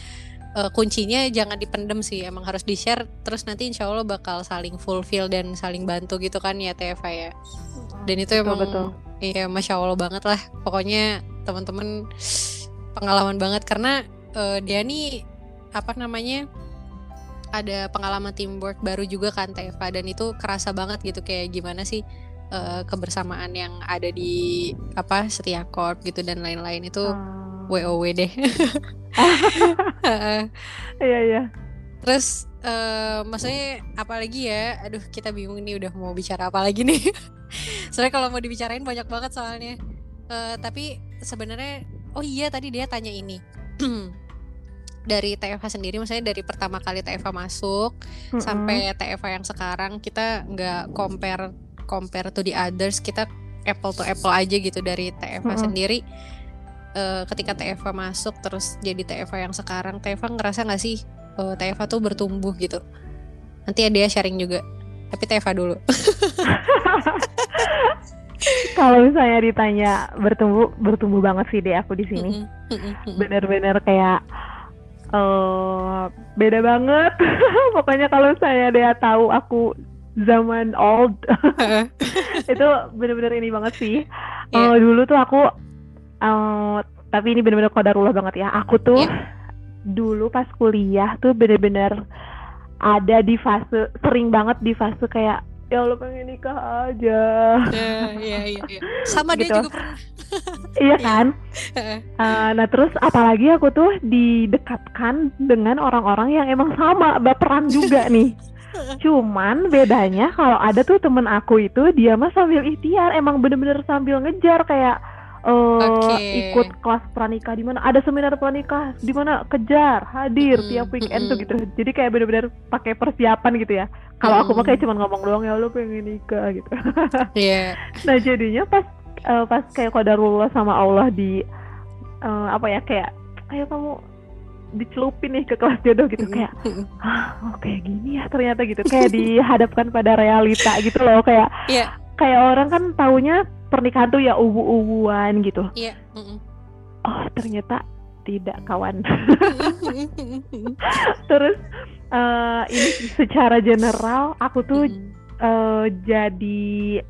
uh, kuncinya jangan dipendem sih emang harus di share terus nanti insya Allah bakal saling fulfill dan saling bantu gitu kan ya Teva ya. Dan itu betul, emang betul. iya masya Allah banget lah. Pokoknya teman-teman pengalaman banget. Karena uh, dia nih apa namanya ada pengalaman teamwork baru juga kan Teva dan itu kerasa banget gitu kayak gimana sih uh, kebersamaan yang ada di apa Setia Corp gitu dan lain-lain itu hmm. WOW deh. Iya iya. Terus uh, maksudnya apalagi ya, aduh kita bingung nih udah mau bicara apa lagi nih. soalnya kalau mau dibicarain banyak banget soalnya. Uh, tapi sebenarnya oh iya tadi dia tanya ini. dari TFA sendiri, misalnya dari pertama kali TFA masuk mm -hmm. sampai TFA yang sekarang kita nggak compare compare to the others kita apple to apple aja gitu dari TFA mm -hmm. sendiri. Uh, ketika TFA masuk terus jadi TFA yang sekarang TFA ngerasa nggak sih uh, eh, TFA tuh bertumbuh gitu? Nanti ya dia sharing juga tapi TFA dulu. Kalau misalnya ditanya bertumbuh bertumbuh banget sih deh aku di sini? Bener-bener kayak uh, beda banget. Pokoknya kalau saya dia tahu aku zaman old itu bener-bener ini banget sih yeah. uh, dulu tuh aku uh, tapi ini bener-bener kodarullah banget ya aku tuh yeah. dulu pas kuliah tuh bener-bener ada di fase sering banget di fase kayak ya Allah pengen nikah aja. Iya iya iya. iya. Sama gitu. dia juga pernah. iya kan. uh, nah terus apalagi aku tuh didekatkan dengan orang-orang yang emang sama baperan juga nih. Cuman bedanya kalau ada tuh temen aku itu dia mah sambil ikhtiar emang bener-bener sambil ngejar kayak uh, eh, okay. ikut kelas pranikah di mana ada seminar pranikah di mana kejar hadir mm, tiap weekend mm, tuh gitu jadi kayak bener-bener pakai persiapan gitu ya kalau mm. aku mah kayak cuma ngomong doang ya lo pengen nikah gitu yeah. nah jadinya pas uh, pas kayak kodarullah sama Allah di uh, apa ya kayak ayo kamu dicelupin nih ke kelas jodoh gitu kayak ah oh kayak gini ya ternyata gitu kayak dihadapkan pada realita gitu loh kayak yeah. kayak orang kan taunya pernikahan tuh ya ubu-ubuan gitu yeah. mm -mm. oh ternyata tidak kawan terus uh, ini secara general aku tuh mm -hmm. uh, jadi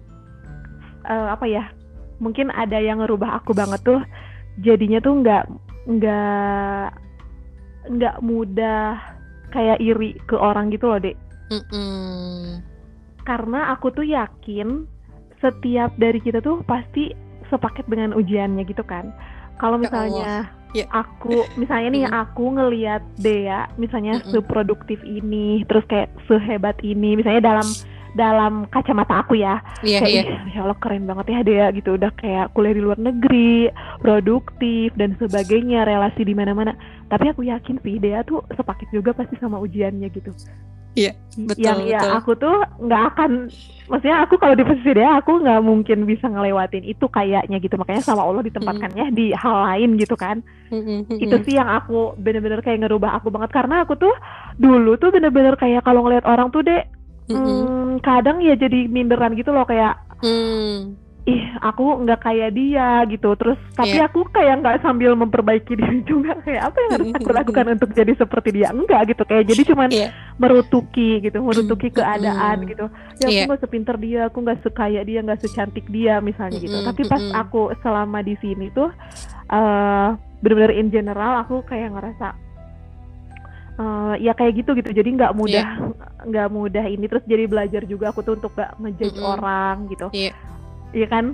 uh, apa ya mungkin ada yang ngerubah aku banget tuh jadinya tuh nggak nggak nggak mudah kayak iri ke orang gitu loh dek mm -mm. karena aku tuh yakin setiap dari kita tuh pasti sepaket dengan ujiannya gitu kan kalau ya misalnya yeah. aku misalnya nih mm. aku ngelihat Dea misalnya mm -mm. seproduktif ini terus kayak sehebat ini misalnya dalam dalam kacamata aku ya yeah, kayak yeah. ya Allah keren banget ya Dea gitu udah kayak kuliah di luar negeri produktif dan sebagainya relasi di mana-mana tapi aku yakin sih Dea tuh sepaket juga pasti sama ujiannya gitu Iya, betul. Yang ya aku tuh nggak akan, maksudnya aku kalau di posisi dia aku nggak mungkin bisa ngelewatin itu kayaknya gitu. Makanya sama Allah ditempatkannya mm. di hal lain gitu kan. Mm-hmm. Itu sih yang aku bener-bener kayak ngerubah aku banget karena aku tuh dulu tuh bener-bener kayak kalau ngeliat orang tuh deh, hmm, kadang ya jadi minderan gitu loh kayak. Mm ih aku nggak kayak dia gitu terus tapi yeah. aku kayak nggak sambil memperbaiki diri juga kayak apa yang harus aku lakukan untuk jadi seperti dia enggak gitu kayak jadi cuman yeah. merutuki gitu merutuki keadaan gitu ya aku iya. nggak yeah. sepinter dia aku nggak sekaya dia nggak secantik dia misalnya gitu tapi pas aku selama di sini tuh uh, benar-benar in general aku kayak ngerasa uh, ya kayak gitu gitu jadi nggak mudah iya. nggak yeah. mudah ini terus jadi belajar juga aku tuh untuk gak ngejudge mm -hmm. orang gitu yeah Iya kan?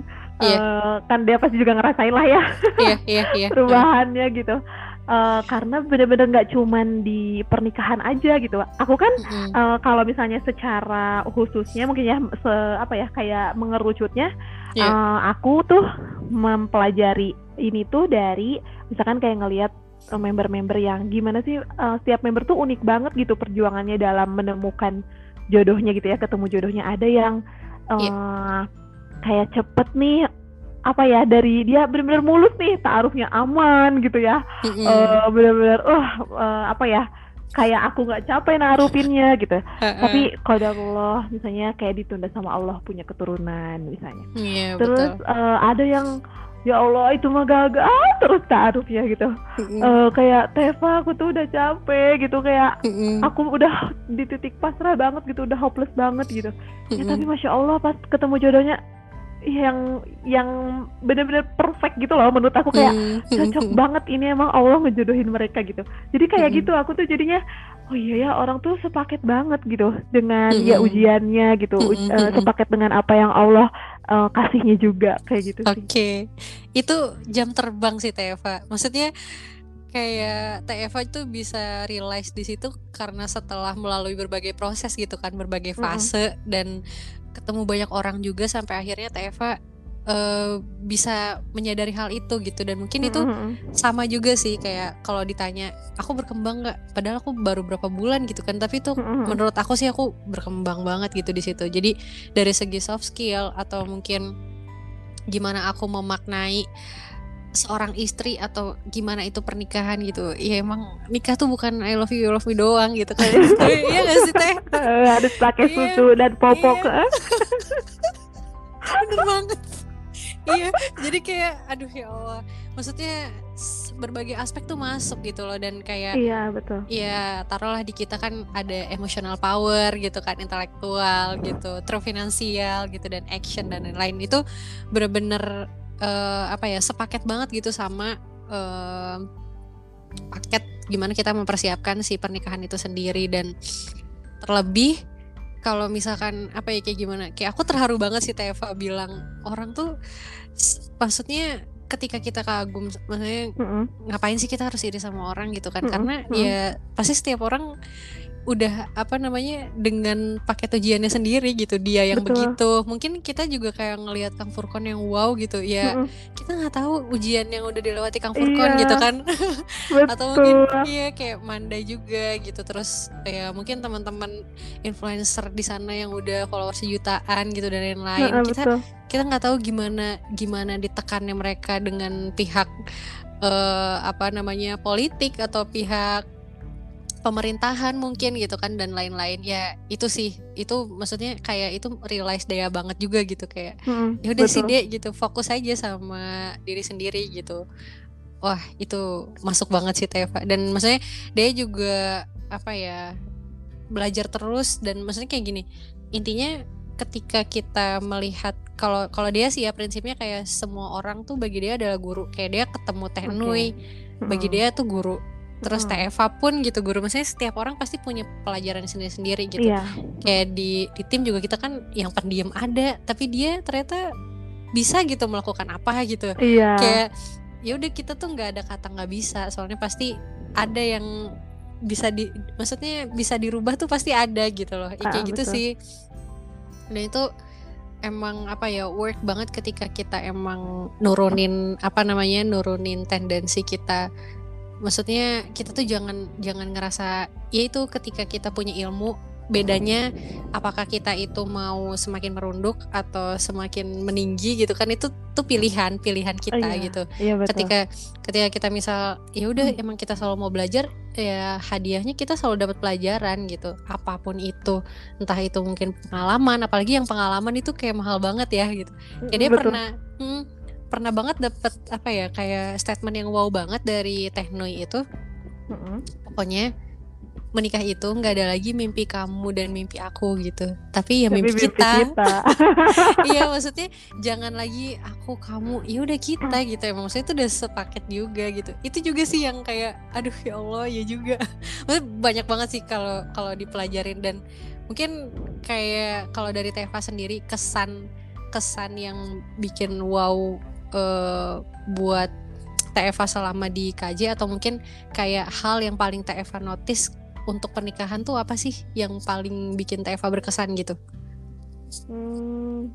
Iya. Uh, kan dia pasti juga ngerasain lah ya. Iya, iya, iya. Perubahannya gitu. Uh, karena bener-bener nggak -bener cuman di pernikahan aja gitu. Aku kan mm -hmm. uh, kalau misalnya secara khususnya mungkin ya se apa ya kayak mengerucutnya, yeah. Iya. uh, aku tuh mempelajari ini tuh dari misalkan kayak ngelihat member-member yang gimana sih uh, setiap member tuh unik banget gitu perjuangannya dalam menemukan jodohnya gitu ya ketemu jodohnya ada yang uh, iya. yeah kayak cepet nih apa ya dari dia benar-benar mulus nih taruhnya aman gitu ya mm-hmm. uh, benar-benar uh, uh, apa ya kayak aku nggak capek naruhinnya gitu uh-uh. tapi kalau Allah misalnya kayak ditunda sama Allah punya keturunan misalnya yeah, terus Uh, ada yang ya Allah itu mah gagal terus taruhnya gitu mm-hmm. uh, kayak Teva aku tuh udah capek gitu kayak mm-hmm. aku udah di titik pasrah banget gitu udah hopeless banget gitu mm-hmm. ya tapi masya Allah pas ketemu jodohnya yang yang benar-benar perfect gitu loh menurut aku kayak mm. cocok banget ini emang Allah ngejodohin mereka gitu jadi kayak mm. gitu aku tuh jadinya oh iya ya orang tuh sepaket banget gitu dengan mm. ya ujiannya gitu mm. uh, sepaket dengan apa yang Allah uh, kasihnya juga kayak gitu oke okay. itu jam terbang sih Teva maksudnya kayak Teva itu bisa realize di situ karena setelah melalui berbagai proses gitu kan berbagai fase mm. dan ketemu banyak orang juga sampai akhirnya Teva uh, bisa menyadari hal itu gitu. Dan mungkin itu mm-hmm. sama juga sih kayak kalau ditanya aku berkembang nggak? Padahal aku baru berapa bulan gitu kan. Tapi itu mm-hmm. menurut aku sih aku berkembang banget gitu di situ. Jadi dari segi soft skill atau mungkin gimana aku memaknai seorang istri atau gimana itu pernikahan gitu ya emang nikah tuh bukan I love you, you love me doang gitu kan. Iya gak sih teh? Harus pakai iya, susu dan popok iya. bener banget iya jadi kayak aduh ya Allah. Maksudnya berbagai aspek tuh masuk gitu loh dan kayak iya betul. iya taruhlah di kita kan ada emotional power gitu kan intelektual gitu terus finansial gitu dan action dan lain-lain. Itu bener-bener uh, apa ya sepaket banget gitu sama uh, paket gimana kita mempersiapkan si pernikahan itu sendiri. Dan terlebih kalau misalkan apa ya kayak gimana kayak aku terharu banget sih Teva bilang orang tuh maksudnya ketika kita kagum maksudnya mm -hmm. ngapain sih kita harus iri sama orang gitu kan mm -hmm. karena mm -hmm. ya pasti setiap orang udah apa namanya dengan paket ujiannya sendiri gitu dia yang Betul. begitu mungkin kita juga kayak ngelihat Kang Furkon yang wow gitu ya mm -hmm. kita nggak tahu ujian yang udah dilewati Kang Furkon iya. gitu kan atau mungkin iya kayak Mandai juga gitu terus ya mungkin teman-teman influencer di sana yang udah followers jutaan gitu dan lain-lain kita betul. kita nggak tahu gimana gimana ditekannya mereka dengan pihak uh, apa namanya politik atau pihak pemerintahan mungkin gitu kan dan lain-lain. Ya itu sih. Itu maksudnya kayak itu realize daya banget juga gitu kayak hmm, ya udah sih deh gitu. Fokus aja sama diri sendiri gitu. Wah itu masuk banget sih Teva. Dan maksudnya dia juga apa ya belajar terus. Dan maksudnya kayak gini intinya ketika kita melihat kalau kalau dia sih ya prinsipnya kayak semua orang tuh bagi dia adalah guru. Kayak dia ketemu Teh okay. bagi dia tuh guru terus hmm. TFA pun gitu guru maksudnya setiap orang pasti punya pelajaran sendiri-sendiri gitu yeah. kayak di di tim juga kita kan yang pendiam ada tapi dia ternyata bisa gitu melakukan apa gitu yeah. kayak ya udah kita tuh nggak ada kata nggak bisa soalnya pasti ada yang bisa di maksudnya bisa dirubah tuh pasti ada gitu loh ya, kayak ah, gitu betul. sih dan itu emang apa ya work banget ketika kita emang nurunin apa namanya nurunin tendensi kita maksudnya kita tuh jangan jangan ngerasa ya itu ketika kita punya ilmu bedanya apakah kita itu mau semakin merunduk atau semakin meninggi gitu kan itu tuh pilihan pilihan kita oh, iya. gitu iya, betul. ketika ketika kita misal ya udah hmm. emang kita selalu mau belajar ya hadiahnya kita selalu dapat pelajaran gitu apa pun itu entah itu mungkin pengalaman apalagi yang pengalaman itu kayak mahal banget ya gitu jadi betul. pernah hmm, pernah banget dapat apa ya kayak statement yang wow banget dari Teknoi itu. Mm -hmm. pokoknya menikah itu nggak ada lagi mimpi kamu dan mimpi aku gitu. Tapi ya mimpi, mimpi kita, kita. iya maksudnya jangan lagi aku kamu ya udah kita gitu. Emang maksudnya itu udah sepaket juga gitu. Itu juga sih yang kayak aduh ya Allah ya juga. Maksudnya banyak banget sih kalau kalau dipelajarin. Dan mungkin kayak kalau dari Teva sendiri kesan kesan yang bikin wow uh, buat TFA selama di KJ atau mungkin kayak hal yang paling TFA notice untuk pernikahan tuh apa sih yang paling bikin Teva berkesan gitu? Hmm,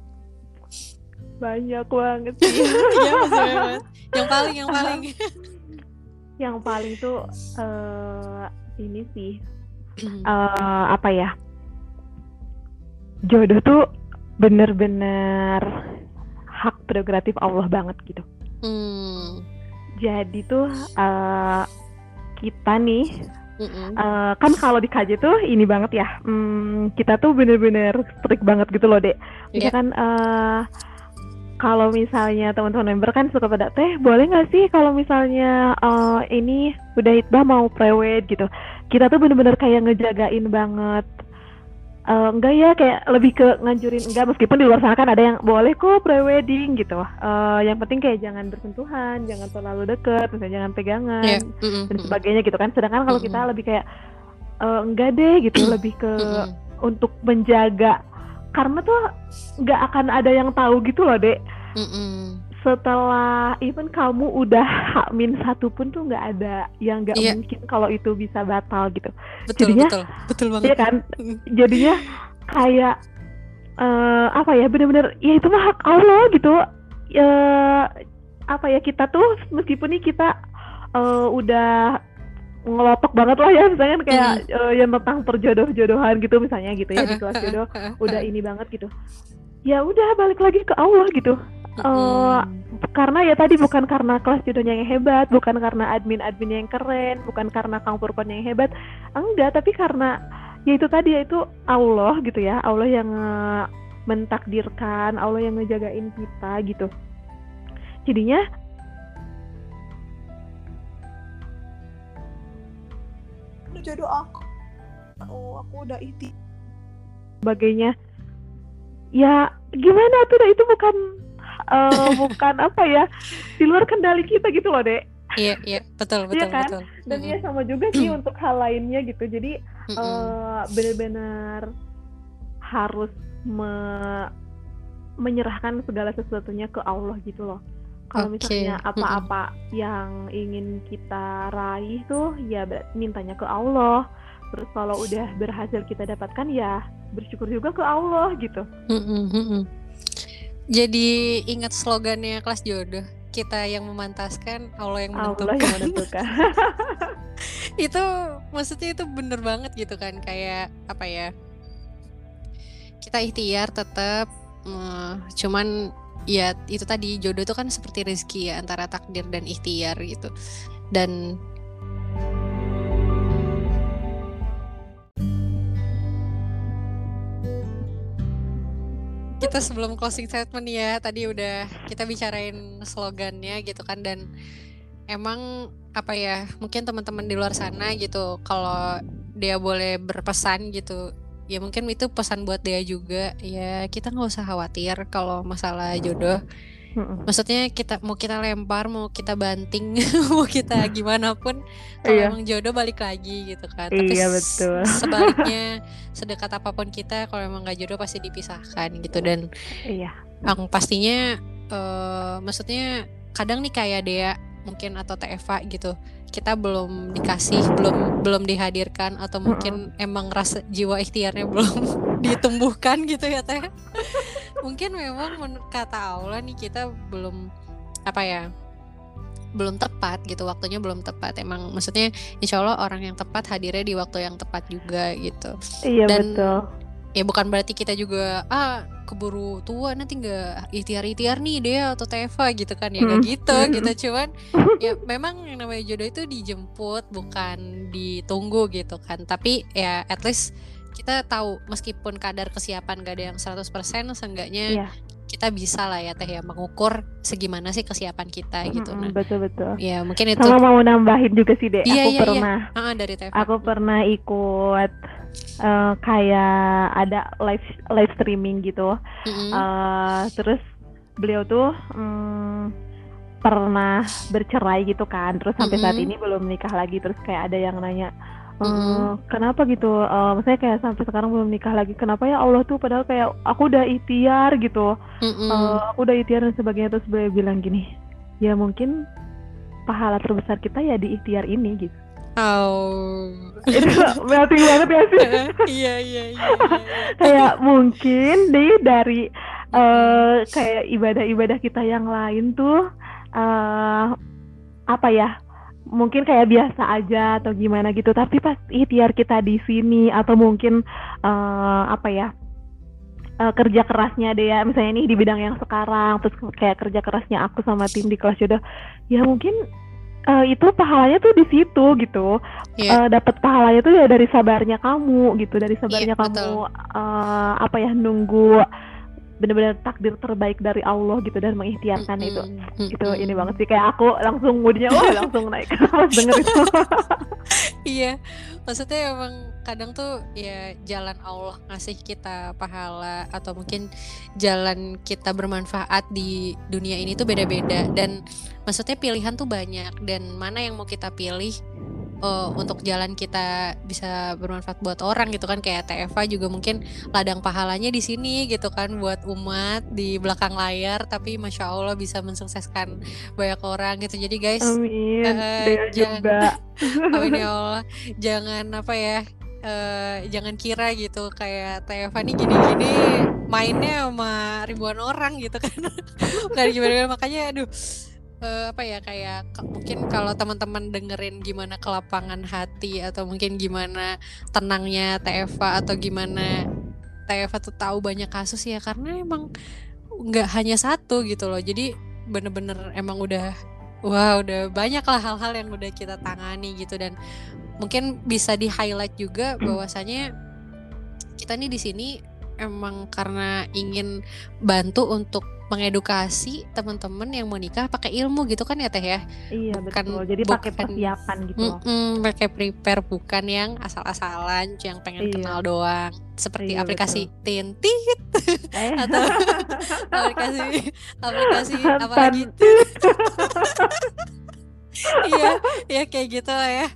banyak banget sih. ya, banget. Yang paling, yang paling. yang paling tuh uh, ini sih uh, apa ya? Jodoh tuh bener-bener hak prerogatif Allah banget gitu. Hmm. Jadi tuh uh, kita nih Mm-hmm. Uh, kan kalau di KJ tuh ini banget ya, um, kita tuh bener-bener strict banget gitu loh dek. Yeah. kan uh, kalau misalnya teman-teman member kan suka pada teh boleh nggak sih kalau misalnya uh, ini udah hitbah mau prewed gitu, kita tuh bener-bener kayak ngejagain banget uh, enggak ya kayak lebih ke nganjurin enggak meskipun di luar sana kan ada yang boleh kok prewedding gitu uh, yang penting kayak jangan bersentuhan jangan terlalu deket misalnya jangan pegangan yeah. mm -hmm. dan sebagainya gitu kan sedangkan kalau mm -hmm. kita lebih kayak uh, enggak deh gitu lebih ke mm -hmm. untuk menjaga karena tuh nggak akan ada yang tahu gitu loh dek mm -hmm setelah even kamu udah min satu pun tuh nggak ada yang nggak yeah. mungkin kalau itu bisa batal gitu. Betul, jadinya betul. Betul banget. ya kan? Jadinya kayak uh, apa ya benar-benar ya itu mah hak Allah gitu. Ya apa ya kita tuh meskipun nih kita uh, udah ngelotok banget lah ya misalnya kayak mm. uh, yang tentang perjodoh-jodohan gitu misalnya gitu ya di kelas jodoh udah ini banget gitu. Ya udah balik lagi ke Allah gitu Uh, karena ya tadi bukan karena kelas jodohnya yang hebat, bukan karena admin-admin yang keren, bukan karena kang purban yang hebat, enggak, tapi karena ya itu tadi yaitu Allah gitu ya, Allah yang uh, mentakdirkan, Allah yang ngejagain kita gitu. Jadinya jodoh aku, oh aku udah itu, sebagainya. Ya gimana tuh, itu bukan uh, bukan apa ya di luar kendali kita gitu loh dek iya iya betul betul iya kan? betul dan mm-hmm. ya sama juga sih untuk hal lainnya gitu jadi mm-hmm. uh, benar-benar harus me menyerahkan segala sesuatunya ke Allah gitu loh kalau okay. misalnya apa-apa mm-hmm. yang ingin kita raih tuh ya mintanya ke Allah terus kalau udah berhasil kita dapatkan ya bersyukur juga ke Allah gitu mm-hmm jadi ingat slogannya kelas jodoh kita yang memantaskan Allah yang menentukan. Allah yang menentukan. itu maksudnya itu bener banget gitu kan kayak apa ya? Kita ikhtiar tetap uh, cuman ya itu tadi jodoh itu kan seperti rezeki ya antara takdir dan ikhtiar gitu. Dan kita sebelum closing statement ya tadi udah kita bicarain slogannya gitu kan dan emang apa ya mungkin teman-teman di luar sana gitu kalau dia boleh berpesan gitu ya mungkin itu pesan buat dia juga. Ya kita nggak usah khawatir kalau masalah jodoh Maksudnya kita mau kita lempar, mau kita banting, mau kita gimana pun kalau iya. emang jodoh balik lagi gitu kan. Tapi iya betul. sebaliknya sedekat apa pun kita kalau emang gak jodoh pasti dipisahkan gitu dan iya. Yang pastinya uh, maksudnya kadang nih kayak dia mungkin atau TFA gitu kita belum dikasih belum belum dihadirkan atau mungkin emang rasa jiwa ikhtiarnya belum ditumbuhkan gitu ya teh mungkin memang kata Allah nih kita belum apa ya belum tepat gitu waktunya belum tepat. Emang maksudnya insya Allah orang yang tepat hadirnya di waktu yang tepat juga gitu. Iya dan betul. ya bukan berarti kita juga ah keburu tua nanti nggak ikhtiar-ikhtiar nih dia atau Teva gitu kan. Ya nggak hmm. gitu hmm. gitu. Cuman ya memang yang namanya jodoh itu dijemput bukan ditunggu gitu kan. Tapi ya at least kita tahu meskipun kadar kesiapan gak ada yang 100% seenggaknya yeah kita bisa lah ya teh ya mengukur segimana sih kesiapan kita gitu nah betul betul ya mungkin itu kalau mau nambahin juga sih deh iya, aku iya, iya. pernah iya. Ah, dari TV. aku pernah ikut uh, kayak ada live live streaming gitu mm-hmm. uh, terus beliau tuh um, pernah bercerai gitu kan terus sampai mm-hmm. saat ini belum nikah lagi terus kayak ada yang nanya mm-hmm. kenapa gitu uh, maksudnya kayak sampai sekarang belum nikah lagi kenapa ya Allah tuh padahal kayak aku udah ikhtiar gitu uh, aku udah ikhtiar dan sebagainya terus beliau bilang gini ya mungkin pahala terbesar kita ya di ikhtiar ini gitu Oh. Itu melting banget ya sih. iya, iya, iya, iya. kayak mungkin deh dari uh, kayak ibadah-ibadah kita yang lain tuh uh, apa ya? Mungkin kayak biasa aja atau gimana gitu tapi pas ikhtiar kita di sini atau mungkin uh, apa ya uh, kerja kerasnya deh ya misalnya ini di bidang yang sekarang terus kayak kerja kerasnya aku sama tim di kelas jodoh ya mungkin uh, itu pahalanya tuh di situ gitu yeah. Iya. uh, dapat pahalanya tuh ya dari sabarnya kamu gitu dari sabarnya yeah, kamu uh, apa ya nunggu benar-benar takdir terbaik dari Allah gitu dan mengikhtiarkan mm -hmm. itu itu ini banget sih. Kayak aku langsung moodnya wah langsung naik pas denger itu iya maksudnya emang kadang tuh ya jalan Allah ngasih kita pahala atau mungkin jalan kita bermanfaat di dunia ini tuh beda-beda. Dan maksudnya pilihan tuh banyak. Dan mana yang mau kita pilih uh, untuk jalan kita bisa bermanfaat buat orang gitu kan. Kayak TFA juga mungkin ladang pahalanya di sini gitu kan buat umat di belakang layar. Tapi masya Allah bisa mensukseskan banyak orang gitu. Jadi guys Amin. Uh, jangan Amin ya Allah. Jangan apa ya uh, jangan kira gitu kayak TFA nih gini-gini mainnya sama ribuan orang gitu kan. Nggak gimana makanya aduh uh, apa ya kayak mungkin kalau teman-teman dengerin gimana kelapangan hati atau mungkin gimana tenangnya TFA atau gimana TFA tuh tahu banyak kasus ya karena emang nggak hanya satu gitu loh. Jadi bener-bener emang udah wah udah banyak lah hal-hal yang udah kita tangani gitu. Dan mungkin bisa di highlight juga bahwasanya kita nih di sini emang karena ingin bantu untuk mengedukasi teman-teman yang mau nikah pakai ilmu gitu kan ya teh ya? Iya bukan, betul. Jadi pakai persiapan gitu. Mm -mm, pakai prepare bukan yang asal-asalan yang pengen iya. kenal doang. Seperti iya, aplikasi betul. tintit. Eh. atau aplikasi aplikasi apa gitu iya ya kayak gitu lah ya.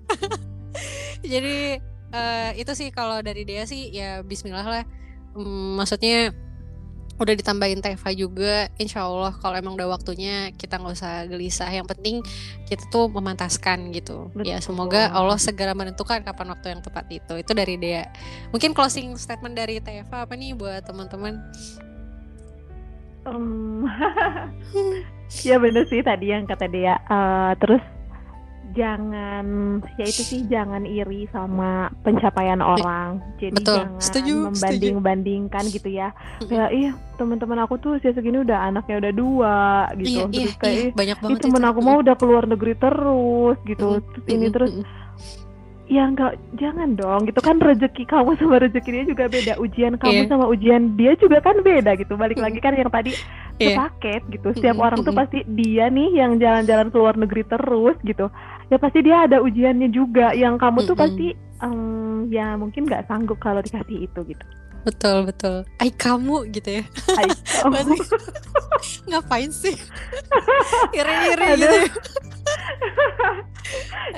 Jadi uh, itu sih kalau dari dia sih ya Bismillah lah. Mm, maksudnya udah ditambahin Teva juga insya Allah kalau emang udah waktunya kita nggak usah gelisah. Yang penting kita tuh memantaskan gitu. Ya, Betul. ya semoga Allah segera menentukan kapan waktu yang tepat itu. Itu dari dia. Mungkin closing statement dari Teva apa nih buat teman-teman? Um, ya bener sih tadi yang kata dia. Uh, terus jangan ya itu sih jangan iri sama pencapaian orang. Jadi Betul. jangan setuju, membanding-bandingkan gitu ya. Kayak ih teman-teman aku tuh usia segini udah anaknya udah dua gitu. Iya, terus iya, kayak iya, banyak banget temen aku mau udah keluar negeri terus gitu. Terus ini terus ya enggak jangan dong. Gitu kan rezeki kamu sama rezeki dia juga beda. Ujian kamu yeah. sama ujian dia juga kan beda gitu. Balik lagi kan yang tadi yeah. sepaket gitu. Setiap orang tuh pasti dia nih yang jalan-jalan ke luar negeri terus gitu ya pasti dia ada ujiannya juga. Yang kamu tuh pasti um, ya mungkin nggak sanggup kalau dikasih itu gitu. Betul betul. Ay kamu gitu ya. Ay kamu. Ngapain sih? Iri-iri gitu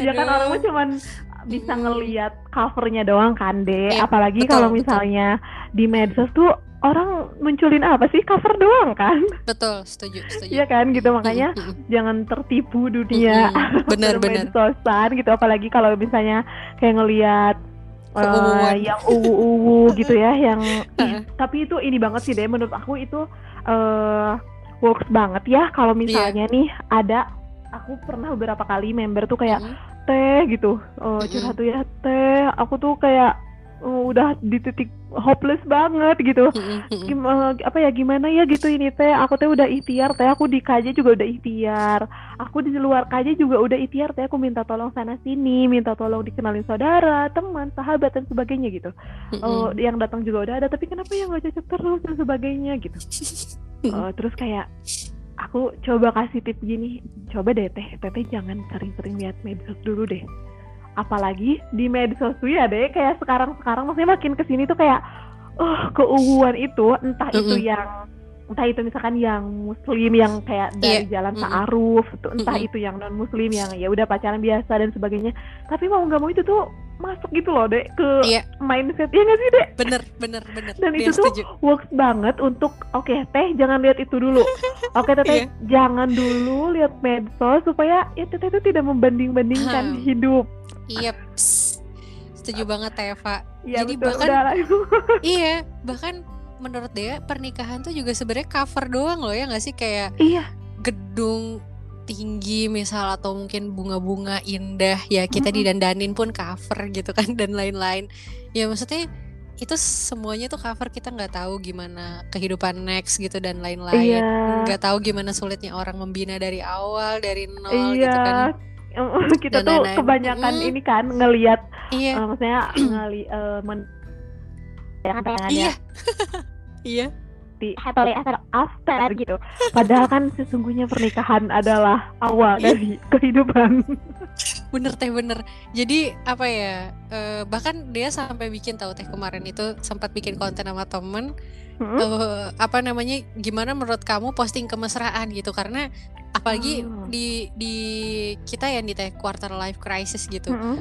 ya. Kan orang cuman bisa ngelihat covernya doang kan deh ya, apalagi kalau misalnya di medsos tuh orang munculin apa sih cover doang kan betul setuju setuju iya kan gitu makanya mm -hmm. jangan tertipu dunia mm -hmm. benar benar sosan gitu apalagi kalau misalnya kayak ngelihat uh, yang uwu-uwu gitu ya yang ih, tapi itu ini banget sih deh menurut aku itu uh, works banget ya kalau iya. misalnya yeah. nih ada aku pernah beberapa kali member tuh kayak mm -hmm. teh gitu uh, curhat tuh ya teh aku tuh kayak udah di titik hopeless banget gitu. Gimana apa ya gimana ya gitu ini teh? Aku teh udah ikhtiar teh aku di KJ juga udah ikhtiar. Aku di luar KJ juga udah ikhtiar teh aku minta tolong sana sini minta tolong dikenalin saudara teman sahabat dan sebagainya gitu. Uh, yang datang juga udah ada tapi kenapa ya nggak cocok terus dan sebagainya gitu. Uh, terus kayak aku coba kasih tip gini coba deh teh teteh jangan sering-sering lihat medsos dulu deh apalagi di medsos tuh ya deh kayak sekarang sekarang maksudnya makin ke sini tuh kayak oh keuuan itu entah mm -hmm. itu yang entah itu misalkan yang muslim yang kayak dari yeah. jalan mm -hmm. ta'aruf entah mm -hmm. itu yang non muslim yang ya udah pacaran biasa dan sebagainya tapi mau nggak mau itu tuh masuk gitu loh dek ke yeah. mindset ya nggak sih dek bener bener bener dan itu tuh setuju. works banget untuk oke okay, teh jangan lihat itu dulu oke okay, teteh yeah. jangan dulu lihat medsos supaya ya teteh itu tidak membanding bandingkan hidup Iya, setuju banget Teva. Ya, Jadi betul, bahkan iya, bahkan menurut dia pernikahan tuh juga sebenarnya cover doang loh ya nggak sih kayak iya. gedung tinggi misal atau mungkin bunga-bunga indah ya kita mm -hmm. didandanin pun cover gitu kan dan lain-lain. Ya maksudnya itu semuanya tuh cover kita nggak tahu gimana kehidupan next gitu dan lain-lain iya. nggak tahu gimana sulitnya orang membina dari awal dari nol iya. gitu kan kita dan tuh lain-lain. kebanyakan mm. ini kan ngelihat iya. uh, maksudnya ngeli uh, men ya, iya iya di atau after gitu padahal kan sesungguhnya pernikahan adalah awal iya. dari kehidupan bener teh bener jadi apa ya uh, bahkan dia sampai bikin tahu teh kemarin itu sempat bikin konten sama temen hmm? uh, apa namanya gimana menurut kamu posting kemesraan gitu karena apalagi oh. di di kita yang di quarter life crisis gitu -hmm.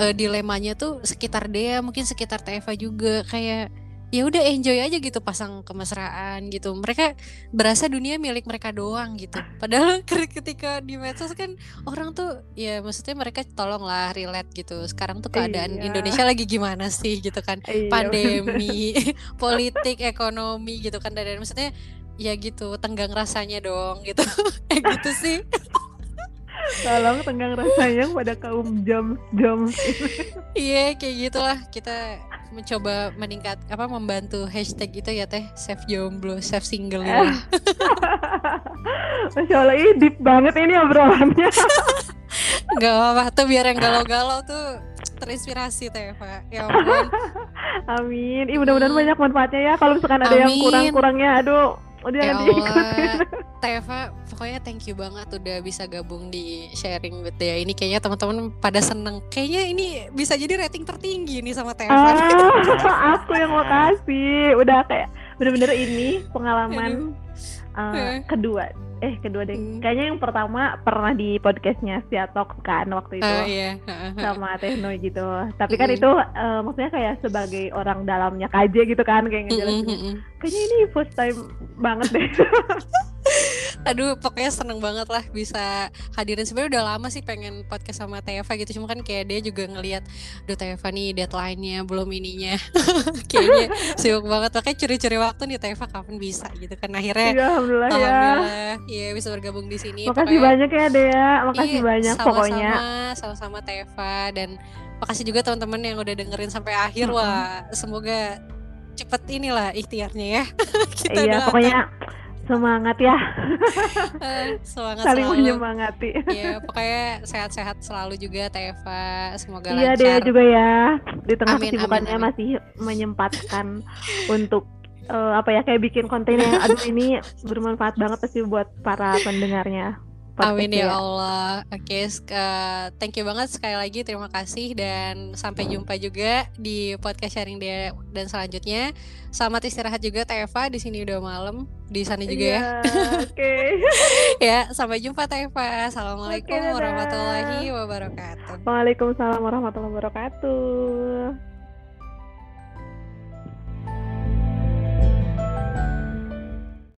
uh, dilemanya tuh sekitar dia mungkin sekitar Teva juga kayak ya udah enjoy aja gitu pasang kemesraan gitu mereka berasa dunia milik mereka doang gitu padahal ketika di medsos kan orang tuh ya maksudnya mereka tolonglah relate gitu sekarang tuh keadaan iya. Indonesia lagi gimana sih gitu kan iya. pandemi politik ekonomi gitu kan dan maksudnya ya gitu tenggang rasanya dong gitu. Kayak gitu sih. Tolong tenggang rasanya pada kaum jam jam. Iya kayak gitulah. Kita mencoba meningkat apa membantu hashtag itu ya teh. Save jomblo save single ya Masya Allah ini deep banget ini obrolannya. Gak apa-apa tuh biar yang galau-galau tuh terinspirasi teh Pak. Ya ampun. Amin. Ih mudah-mudahan hmm. banyak manfaatnya ya. Kalau misalkan ada Amin. yang kurang-kurangnya aduh udah ya Allah, Teva pokoknya thank you banget udah bisa gabung di sharing with ya. Ini kayaknya teman-teman pada seneng. Kayaknya ini bisa jadi rating tertinggi nih sama Teva. Ah, aku yang mau kasih udah kayak bener-bener ini pengalaman uh, kedua eh kedua deh. Hmm. kayaknya yang pertama pernah di podcastnya si Atok kan waktu itu. Uh, iya. sama Tehno gitu. Tapi kan itu uh, maksudnya kayak sebagai orang dalamnya KJ gitu kan kayak ngejelasin. kayaknya ini first time banget deh Aduh, pokoknya seneng banget lah bisa hadirin. Sebenarnya udah lama sih pengen podcast sama Teva gitu. Cuma kan kayak dia juga ngelihat, duh Teva nih deadline-nya belum ininya. Kayaknya sibuk banget. Makanya curi-curi waktu nih Teva kapan bisa gitu kan. Akhirnya ya, alhamdulillah, ya. alhamdulillah ya. Iya bisa bergabung di sini. Makasih pokoknya, banyak ya Dea. Makasih iya, banyak sama -sama, pokoknya. Sama-sama Teva dan makasih juga teman-teman yang udah dengerin sampai akhir. -hmm. Wah, semoga cepet inilah ikhtiarnya ya. Kita iya, doakan. pokoknya semangat ya. Eh, semangat saling selalu. menyemangati. Ya pokoknya sehat-sehat selalu juga Teva semoga iya lancar. dia juga ya. Di tengah amin, kesibukannya amin, amin. masih menyempatkan untuk uh, apa ya kayak bikin konten yang aduh ini bermanfaat banget pasti buat para pendengarnya Amin ya Allah. Oke, okay, uh, thank you banget sekali lagi. Terima kasih dan sampai jumpa juga di podcast sharing dia dan selanjutnya. Selamat istirahat juga Teva di sini udah malam, di sana juga yeah, ya. Oke. Okay. ya, sampai jumpa Teva. Assalamualaikum okay, warahmatullahi wabarakatuh. Waalaikumsalam warahmatullahi wabarakatuh.